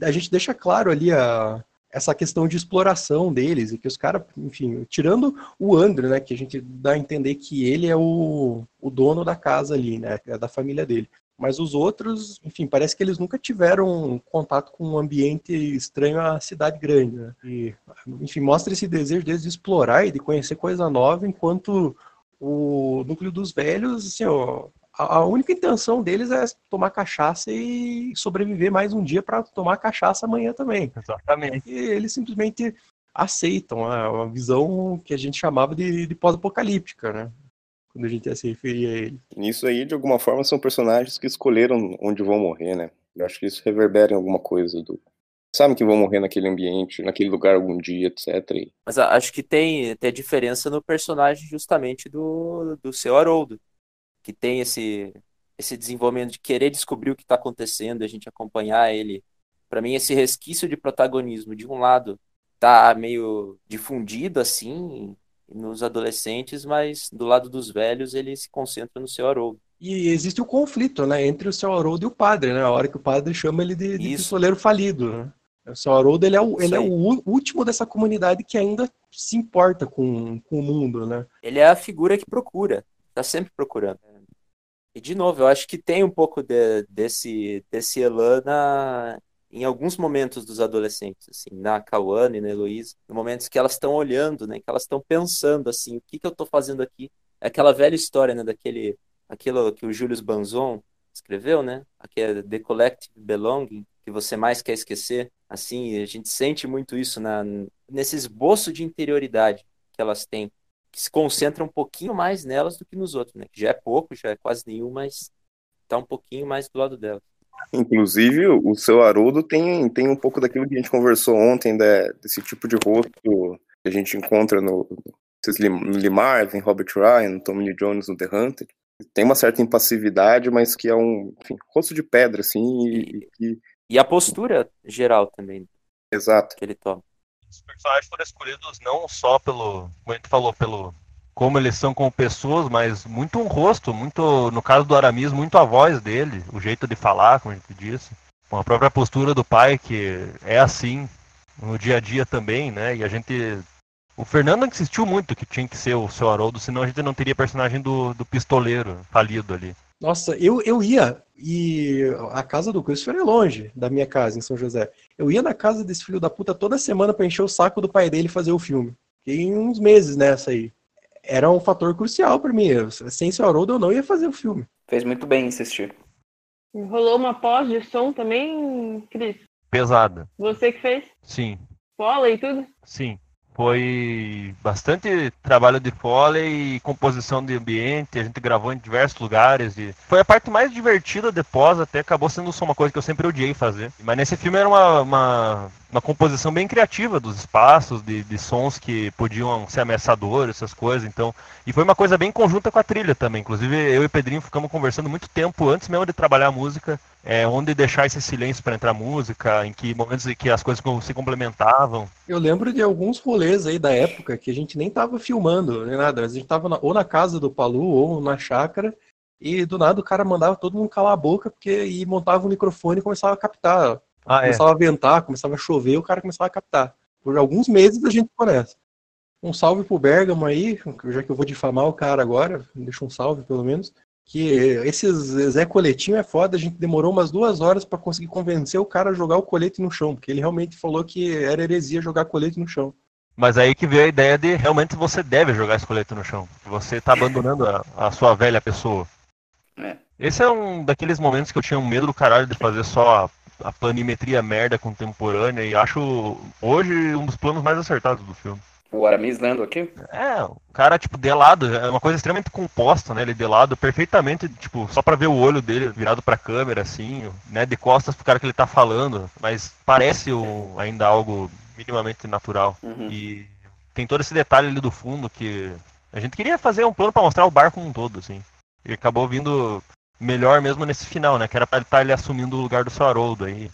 A gente deixa claro ali a, essa questão de exploração deles e que os caras, enfim, tirando o Andrew, né? Que a gente dá a entender que ele é o, o dono da casa ali, né? É da família dele. Mas os outros, enfim, parece que eles nunca tiveram contato com um ambiente estranho à cidade grande, né? E, enfim, mostra esse desejo deles de explorar e de conhecer coisa nova, enquanto o núcleo dos velhos, assim, ó, a, a única intenção deles é tomar cachaça e sobreviver mais um dia para tomar cachaça amanhã também. Exatamente. E eles simplesmente aceitam a, uma visão que a gente chamava de, de pós-apocalíptica, né? Quando a gente ia se referir a ele. Nisso aí, de alguma forma, são personagens que escolheram onde vão morrer, né? Eu acho que isso reverbera em alguma coisa do. Sabem que vão morrer naquele ambiente, naquele lugar algum dia, etc. Mas a- acho que tem, tem a diferença no personagem justamente do, do seu Haroldo, que tem esse, esse desenvolvimento de querer descobrir o que está acontecendo, a gente acompanhar ele. Para mim, esse resquício de protagonismo, de um lado, tá meio difundido assim nos adolescentes, mas do lado dos velhos ele se concentra no seu Haroldo. E existe o conflito, né, entre o seu Haroldo e o padre, né? A hora que o padre chama ele de, de Isso. pistoleiro falido, né? O seu Haroldo, ele é o, ele é Isso aí. o ú- último dessa comunidade que ainda se importa com, com o mundo, né? Ele é a figura que procura, tá sempre procurando. E de novo, eu acho que tem um pouco de- desse desse elan em alguns momentos dos adolescentes, assim, na Cauane na Heloísa, momentos que elas estão olhando, né, que elas estão pensando assim, o que que eu tô fazendo aqui? É aquela velha história, né, daquele aquilo que o Julius Banzon escreveu, né? Aquele The Collective Belonging, que você mais quer esquecer. Assim, a gente sente muito isso na, nesse esboço de interioridade que elas têm que se concentra um pouquinho mais nelas do que nos outros, né? Que já é pouco, já é quase nenhum, mas tá um pouquinho mais do lado delas. Inclusive, o seu Haroldo tem, tem um pouco daquilo que a gente conversou ontem, né, desse tipo de rosto que a gente encontra no, no Lee Marvin, Robert Ryan, Tommy Lee Jones no The Hunter. Tem uma certa impassividade, mas que é um enfim, rosto de pedra, assim, e, e- E a postura geral também exato. que ele toma. Os personagens foram escolhidos não só pelo, como a gente falou, pelo como eles são como pessoas, mas muito um rosto, muito, no caso do Aramis, muito a voz dele, o jeito de falar, como a gente disse, com a própria postura do pai, que é assim no dia a dia também, né? E a gente. O Fernando insistiu muito que tinha que ser o seu Haroldo, senão a gente não teria personagem do, do pistoleiro falido ali. Nossa, eu, eu ia, e a casa do Christopher é longe da minha casa, em São José. Eu ia na casa desse filho da puta toda semana pra encher o saco do pai dele fazer o filme. Fiquei uns meses nessa aí. Era um fator crucial pra mim. Eu- Sem seu Haroldo eu não ia fazer o filme. Fez muito bem insistir. Rolou uma pós de som também, Cris? Pesada. Você que fez? Sim, Pola e tudo? Sim, foi bastante trabalho de foley e composição de ambiente. A gente gravou em diversos lugares e foi a parte mais divertida de pós, até acabou sendo só uma coisa que eu sempre odiei fazer. Mas nesse filme era uma, uma, uma composição bem criativa dos espaços, de, de sons que podiam ser ameaçadores, essas coisas. Então, e foi uma coisa bem conjunta com a trilha também. Inclusive, eu e Pedrinho ficamos conversando muito tempo antes mesmo de trabalhar a música, é, onde deixar esse silêncio para entrar música, em que momentos em que as coisas se complementavam. Eu lembro de alguns rolês aí da época que a gente nem tava filmando, nem nada. A gente tava ou na casa do Palu ou na chácara. E do nada o cara mandava todo mundo calar a boca porque e montava o microfone e começava a captar. Ah, é. Começava a ventar, começava a chover, o cara começava a captar. Por alguns meses a gente ficou nessa. Um salve pro Bergamo aí, já que eu vou difamar o cara agora, deixa um salve pelo menos. Que esses Zé Coletinho é foda, a gente demorou umas duas horas pra conseguir convencer o cara a jogar o colete no chão, porque ele realmente falou que era heresia jogar colete no chão. Mas aí que veio a ideia de realmente você deve jogar esse colete no chão. que Você tá abandonando a, a sua velha pessoa. É. Esse é um daqueles momentos que eu tinha um medo do caralho de fazer só a, planimetria merda contemporânea e acho hoje um dos planos mais acertados do filme. O Aramis lendo aqui? É, o cara, tipo, de lado, é uma coisa extremamente composta, né? Ele de lado perfeitamente, tipo, só pra ver o olho dele virado pra câmera, assim, né? De costas pro cara que ele tá falando, mas parece o, ainda algo minimamente natural. Uhum. E tem todo esse detalhe ali do fundo que a gente queria fazer um plano pra mostrar o bar como um todo, assim. E acabou vindo melhor mesmo nesse final, né? Que era pra ele estar ele assumindo o lugar do seu Haroldo aí.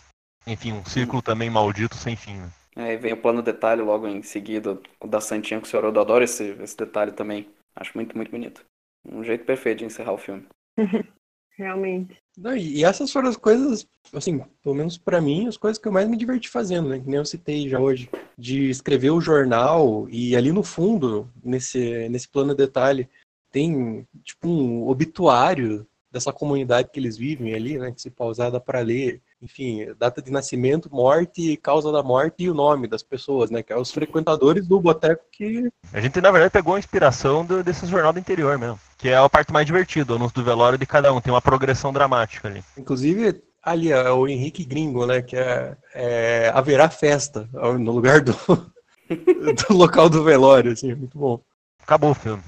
Enfim, um círculo também maldito sem fim, né? Aí vem o plano detalhe logo em seguida, o da Santinha com o senhor. Eu adoro esse, esse detalhe também. Acho muito, muito bonito. Um jeito perfeito de encerrar o filme. Realmente. Não, e essas foram as coisas, assim, pelo menos pra mim, as coisas que eu mais me diverti fazendo, né? Que nem eu citei já hoje. De escrever o jornal e ali no fundo, nesse, nesse plano detalhe, tem tipo um obituário dessa comunidade que eles vivem ali, né? Que se pausar dá pra ler, enfim, data de nascimento, morte, causa da morte e o nome das pessoas, né? Que é os frequentadores do boteco que A gente, na verdade, pegou a inspiração do, desse jornal do interior mesmo. Que é a parte mais divertida, o anúncio do velório de cada um. Tem uma progressão dramática ali. Inclusive, ali é o Henrique Gringo, né? Que é, é haverá festa no lugar do, do local do velório, assim, muito bom. Acabou o filme.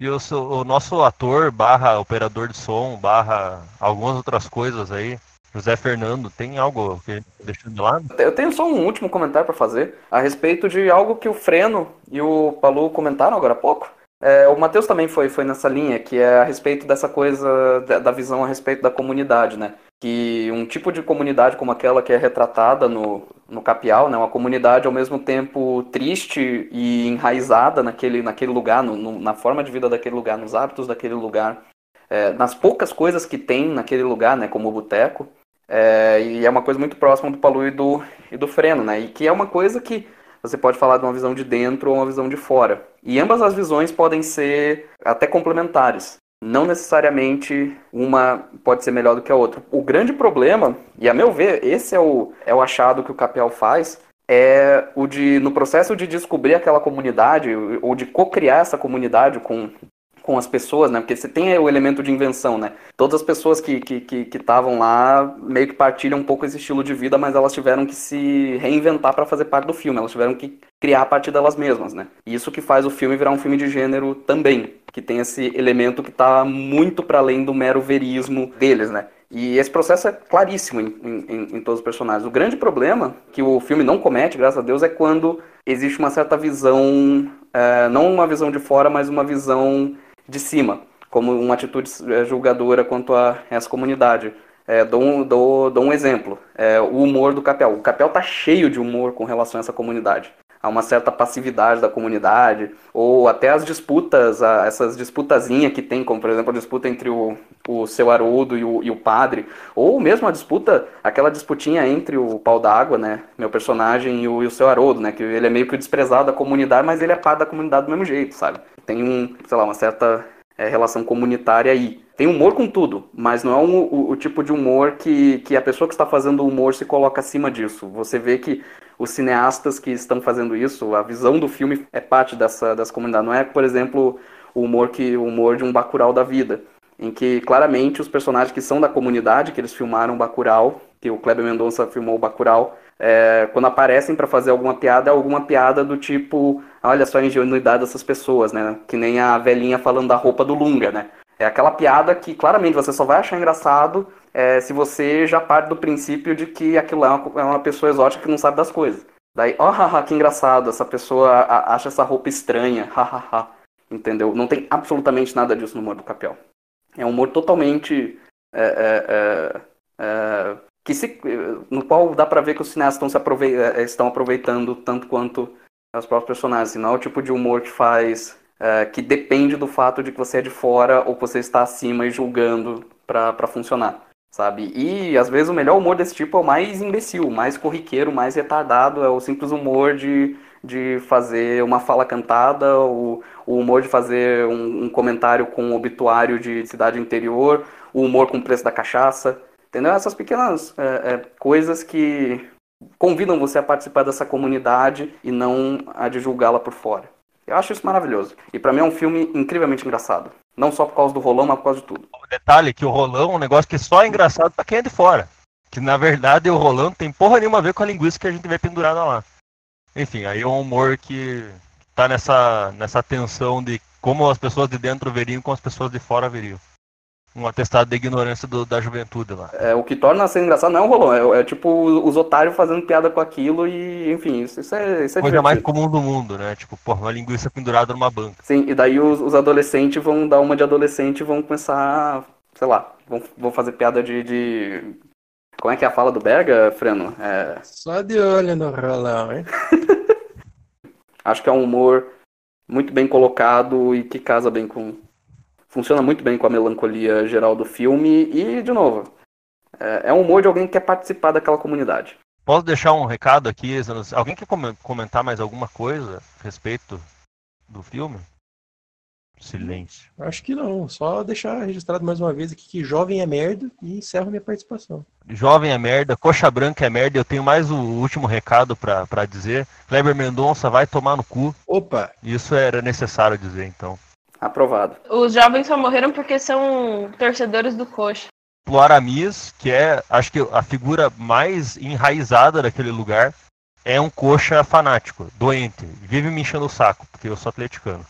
E o, seu- o nosso ator, barra operador de som, barra algumas outras coisas aí, José Fernando, tem algo que deixou de lado? Eu tenho só um último comentário para fazer a respeito de algo que o Freno e o Palu comentaram agora há pouco. É, o Matheus também foi, foi nessa linha, que é a respeito dessa coisa, da, visão a respeito da comunidade, né? Que um tipo de comunidade como aquela que é retratada no, no Capial, né? Uma comunidade ao mesmo tempo triste e enraizada naquele, naquele lugar, no- no- na forma de vida daquele lugar, nos hábitos daquele lugar, é, nas poucas coisas que tem naquele lugar, né? Como o boteco. É, e é uma coisa muito próxima do Palu e do, e do Freno, né? E que é uma coisa que você pode falar de uma visão de dentro ou uma visão de fora. E ambas as visões podem ser até complementares. Não necessariamente uma pode ser melhor do que a outra. O grande problema, e a meu ver, esse é o, é o achado que o Capel faz, é o de, no processo de descobrir aquela comunidade, ou de co-criar essa comunidade com, com as pessoas, né? Porque você tem o elemento de invenção, né? Todas as pessoas que estavam que, que, estavam lá meio que partilham um pouco esse estilo de vida, mas elas tiveram que se reinventar para fazer parte do filme. Elas tiveram que criar a partir delas mesmas, né? Isso que faz o filme virar um filme de gênero também, que tem esse elemento que tá muito para além do mero verismo deles, né? E esse processo é claríssimo em, em, em todos os personagens. O grande problema que o filme não comete, graças a Deus, é quando existe uma certa visão, é, não uma visão de fora, mas uma visão de cima, como uma atitude é, julgadora quanto a essa comunidade. É, dou, um- dou, dou um exemplo, é, o humor do Capel. O Capel tá cheio de humor com relação a essa comunidade. Há uma certa passividade da comunidade, ou até as disputas, a- essas disputazinhas que tem, como por exemplo a disputa entre o, o seu Haroldo e o, e o padre, ou mesmo a disputa, aquela disputinha entre o pau d'água, né, meu personagem, e o, e o seu Haroldo, né, que ele é meio que desprezado da comunidade, mas ele é parte da comunidade do mesmo jeito, sabe? Tem um, sei lá, uma certa é, relação comunitária aí. Tem humor com tudo, mas não é um- o, o tipo de humor que, que a pessoa que está fazendo o humor se coloca acima disso. Você vê que os cineastas que estão fazendo isso, a visão do filme é parte dessa, dessa comunidade. Não é, por exemplo, o humor, que, o humor de um Bacurau da vida, em que claramente os personagens que são da comunidade, que eles filmaram Bacurau, que o Kleber Mendonça filmou o Bacurau, é, quando aparecem para fazer alguma piada, é alguma piada do tipo, olha só a ingenuidade dessas pessoas, né? Que nem a velhinha falando da roupa do Lunga, né? É aquela piada que claramente você só vai achar engraçado é, se você já parte do princípio de que aquilo é uma, é uma pessoa exótica que não sabe das coisas. Daí, ó, haha, que engraçado, essa pessoa acha essa roupa estranha, hahaha. Entendeu? Não tem absolutamente nada disso no humor do Capel. É um humor totalmente. é, é, é, é, que se, no qual dá pra ver que os cineastas estão, aprove- é, estão aproveitando tanto quanto os próprios personagens. Não é o tipo de humor que faz. É, que depende do fato de que você é de fora ou que você está acima e julgando pra funcionar. Sabe? E às vezes o melhor humor desse tipo é o mais imbecil, o mais corriqueiro, o mais retardado, é o simples humor de, de fazer uma fala cantada, o, o humor de fazer um, um comentário com um obituário de cidade interior, o humor com o preço da cachaça, entendeu? Essas pequenas é, é, coisas que convidam você a participar dessa comunidade e não a de julgá-la por fora. Eu acho isso maravilhoso. E pra mim é um filme incrivelmente engraçado. Não só por causa do rolão, mas por causa de tudo. O detalhe é que o rolão é um negócio que só é engraçado pra quem é de fora. Que na verdade o Rolando tem porra nenhuma a ver com a linguiça que a gente vê pendurada lá. Enfim, aí é um humor que tá nessa, nessa tensão de como as pessoas de dentro veriam como as pessoas de fora veriam. Um atestado de ignorância do- da juventude lá. É, o que torna a cena engraçada não é o rolão, é, é tipo os otários fazendo piada com aquilo e, enfim, isso, isso é, isso é Coisa mais divertido. comum do mundo, né? Tipo, porra, uma linguiça pendurada numa banca. Sim, e daí os, os adolescentes vão dar uma de adolescente e vão começar, sei lá, vão, vão fazer piada de, de- Como é que é a fala do Berga, Freno? É, Só de olho no rolão, hein? acho que é um humor muito bem colocado e que casa bem com. Funciona muito bem com a melancolia geral do filme e, de novo, é, é um humor de alguém que quer participar daquela comunidade. Posso deixar um recado aqui? Alguém quer come- comentar mais alguma coisa a respeito do filme? Silêncio. Acho que não. Só deixar registrado mais uma vez aqui que jovem é merda e encerro minha participação. Jovem é merda, coxa branca é merda. Eu tenho mais o último recado pra, pra dizer. Kleber Mendonça vai tomar no cu. Opa! Isso era necessário dizer, então. Aprovado. Os jovens só morreram porque são torcedores do coxa. O Aramis, que é, acho que a figura mais enraizada daquele lugar, é um coxa fanático, doente. Vive me enchendo o saco, porque eu sou atleticano.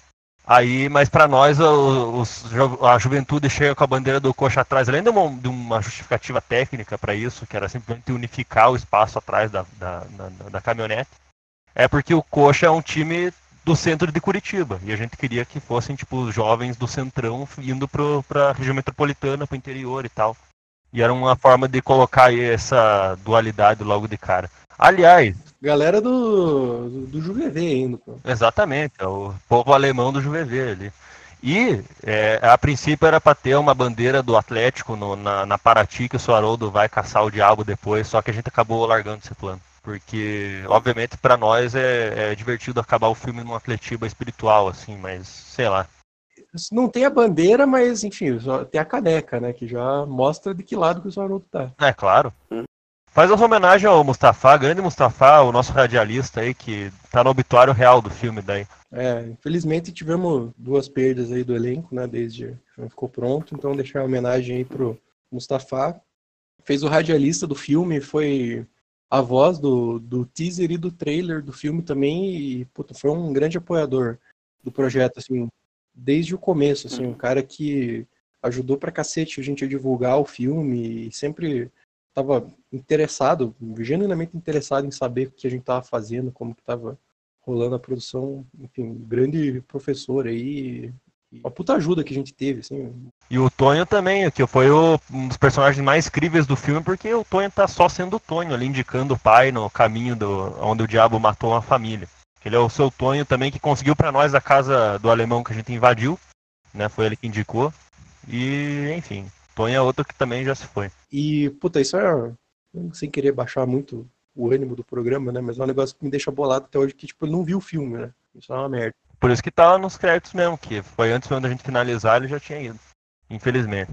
Aí, mas pra nós, o- os a juventude chega com a bandeira do coxa atrás, além de uma, de uma justificativa técnica para isso, que era simplesmente unificar o espaço atrás da, da, da- da caminhonete, é porque o coxa é um time do centro de Curitiba. E a gente queria que fossem, tipo, os jovens do centrão indo pro, pra região metropolitana, pro interior e tal. E era uma forma de colocar aí essa dualidade logo de cara. Aliás, Galera do, do, do Juvevê ainda, pô. exatamente, é o povo alemão do Juvevê ali. E é, a princípio era para ter uma bandeira do Atlético no- na, na Paraty que o Suaroldo vai caçar o diabo depois, só que a gente acabou largando esse plano. Porque, obviamente, para nós é, é divertido acabar o filme num Atletiba espiritual, assim, mas sei lá. Não tem a bandeira, mas enfim, só tem a caneca, né? Que já mostra de que lado que o Haroldo tá. É claro. Faz uma homenagem ao Mustafa, grande Mustafa, o nosso radialista aí, que tá no obituário real do filme daí. É, infelizmente tivemos duas perdas aí do elenco, né? Desde que ficou pronto, então deixar uma homenagem aí pro Mustafa. Fez o radialista do filme, foi a voz do, do teaser e do trailer do filme também, e puta, foi um grande apoiador do projeto, assim, desde o começo, assim, um cara que ajudou pra cacete a gente a divulgar o filme e sempre estava interessado, genuinamente interessado em saber o que a gente estava fazendo, como que estava rolando a produção, enfim, grande professor aí, uma puta ajuda que a gente teve, assim. E o Tonho também, que foi o- um dos personagens mais críveis do filme, porque o Tonho tá só sendo o Tonho, ali indicando o pai no caminho do, onde o diabo matou uma família. Ele é o seu Tonho também que conseguiu pra nós a casa do alemão que a gente invadiu, né? Foi ele que indicou. E, enfim, Tonho é outro que também já se foi. E, puta, isso é, sem querer baixar muito o ânimo do programa, né, mas é um negócio que me deixa bolado até hoje, que, tipo, ele não viu o filme, né, isso é uma merda. Por isso que tá nos créditos mesmo, que foi antes mesmo da gente finalizar, ele já tinha ido. Infelizmente.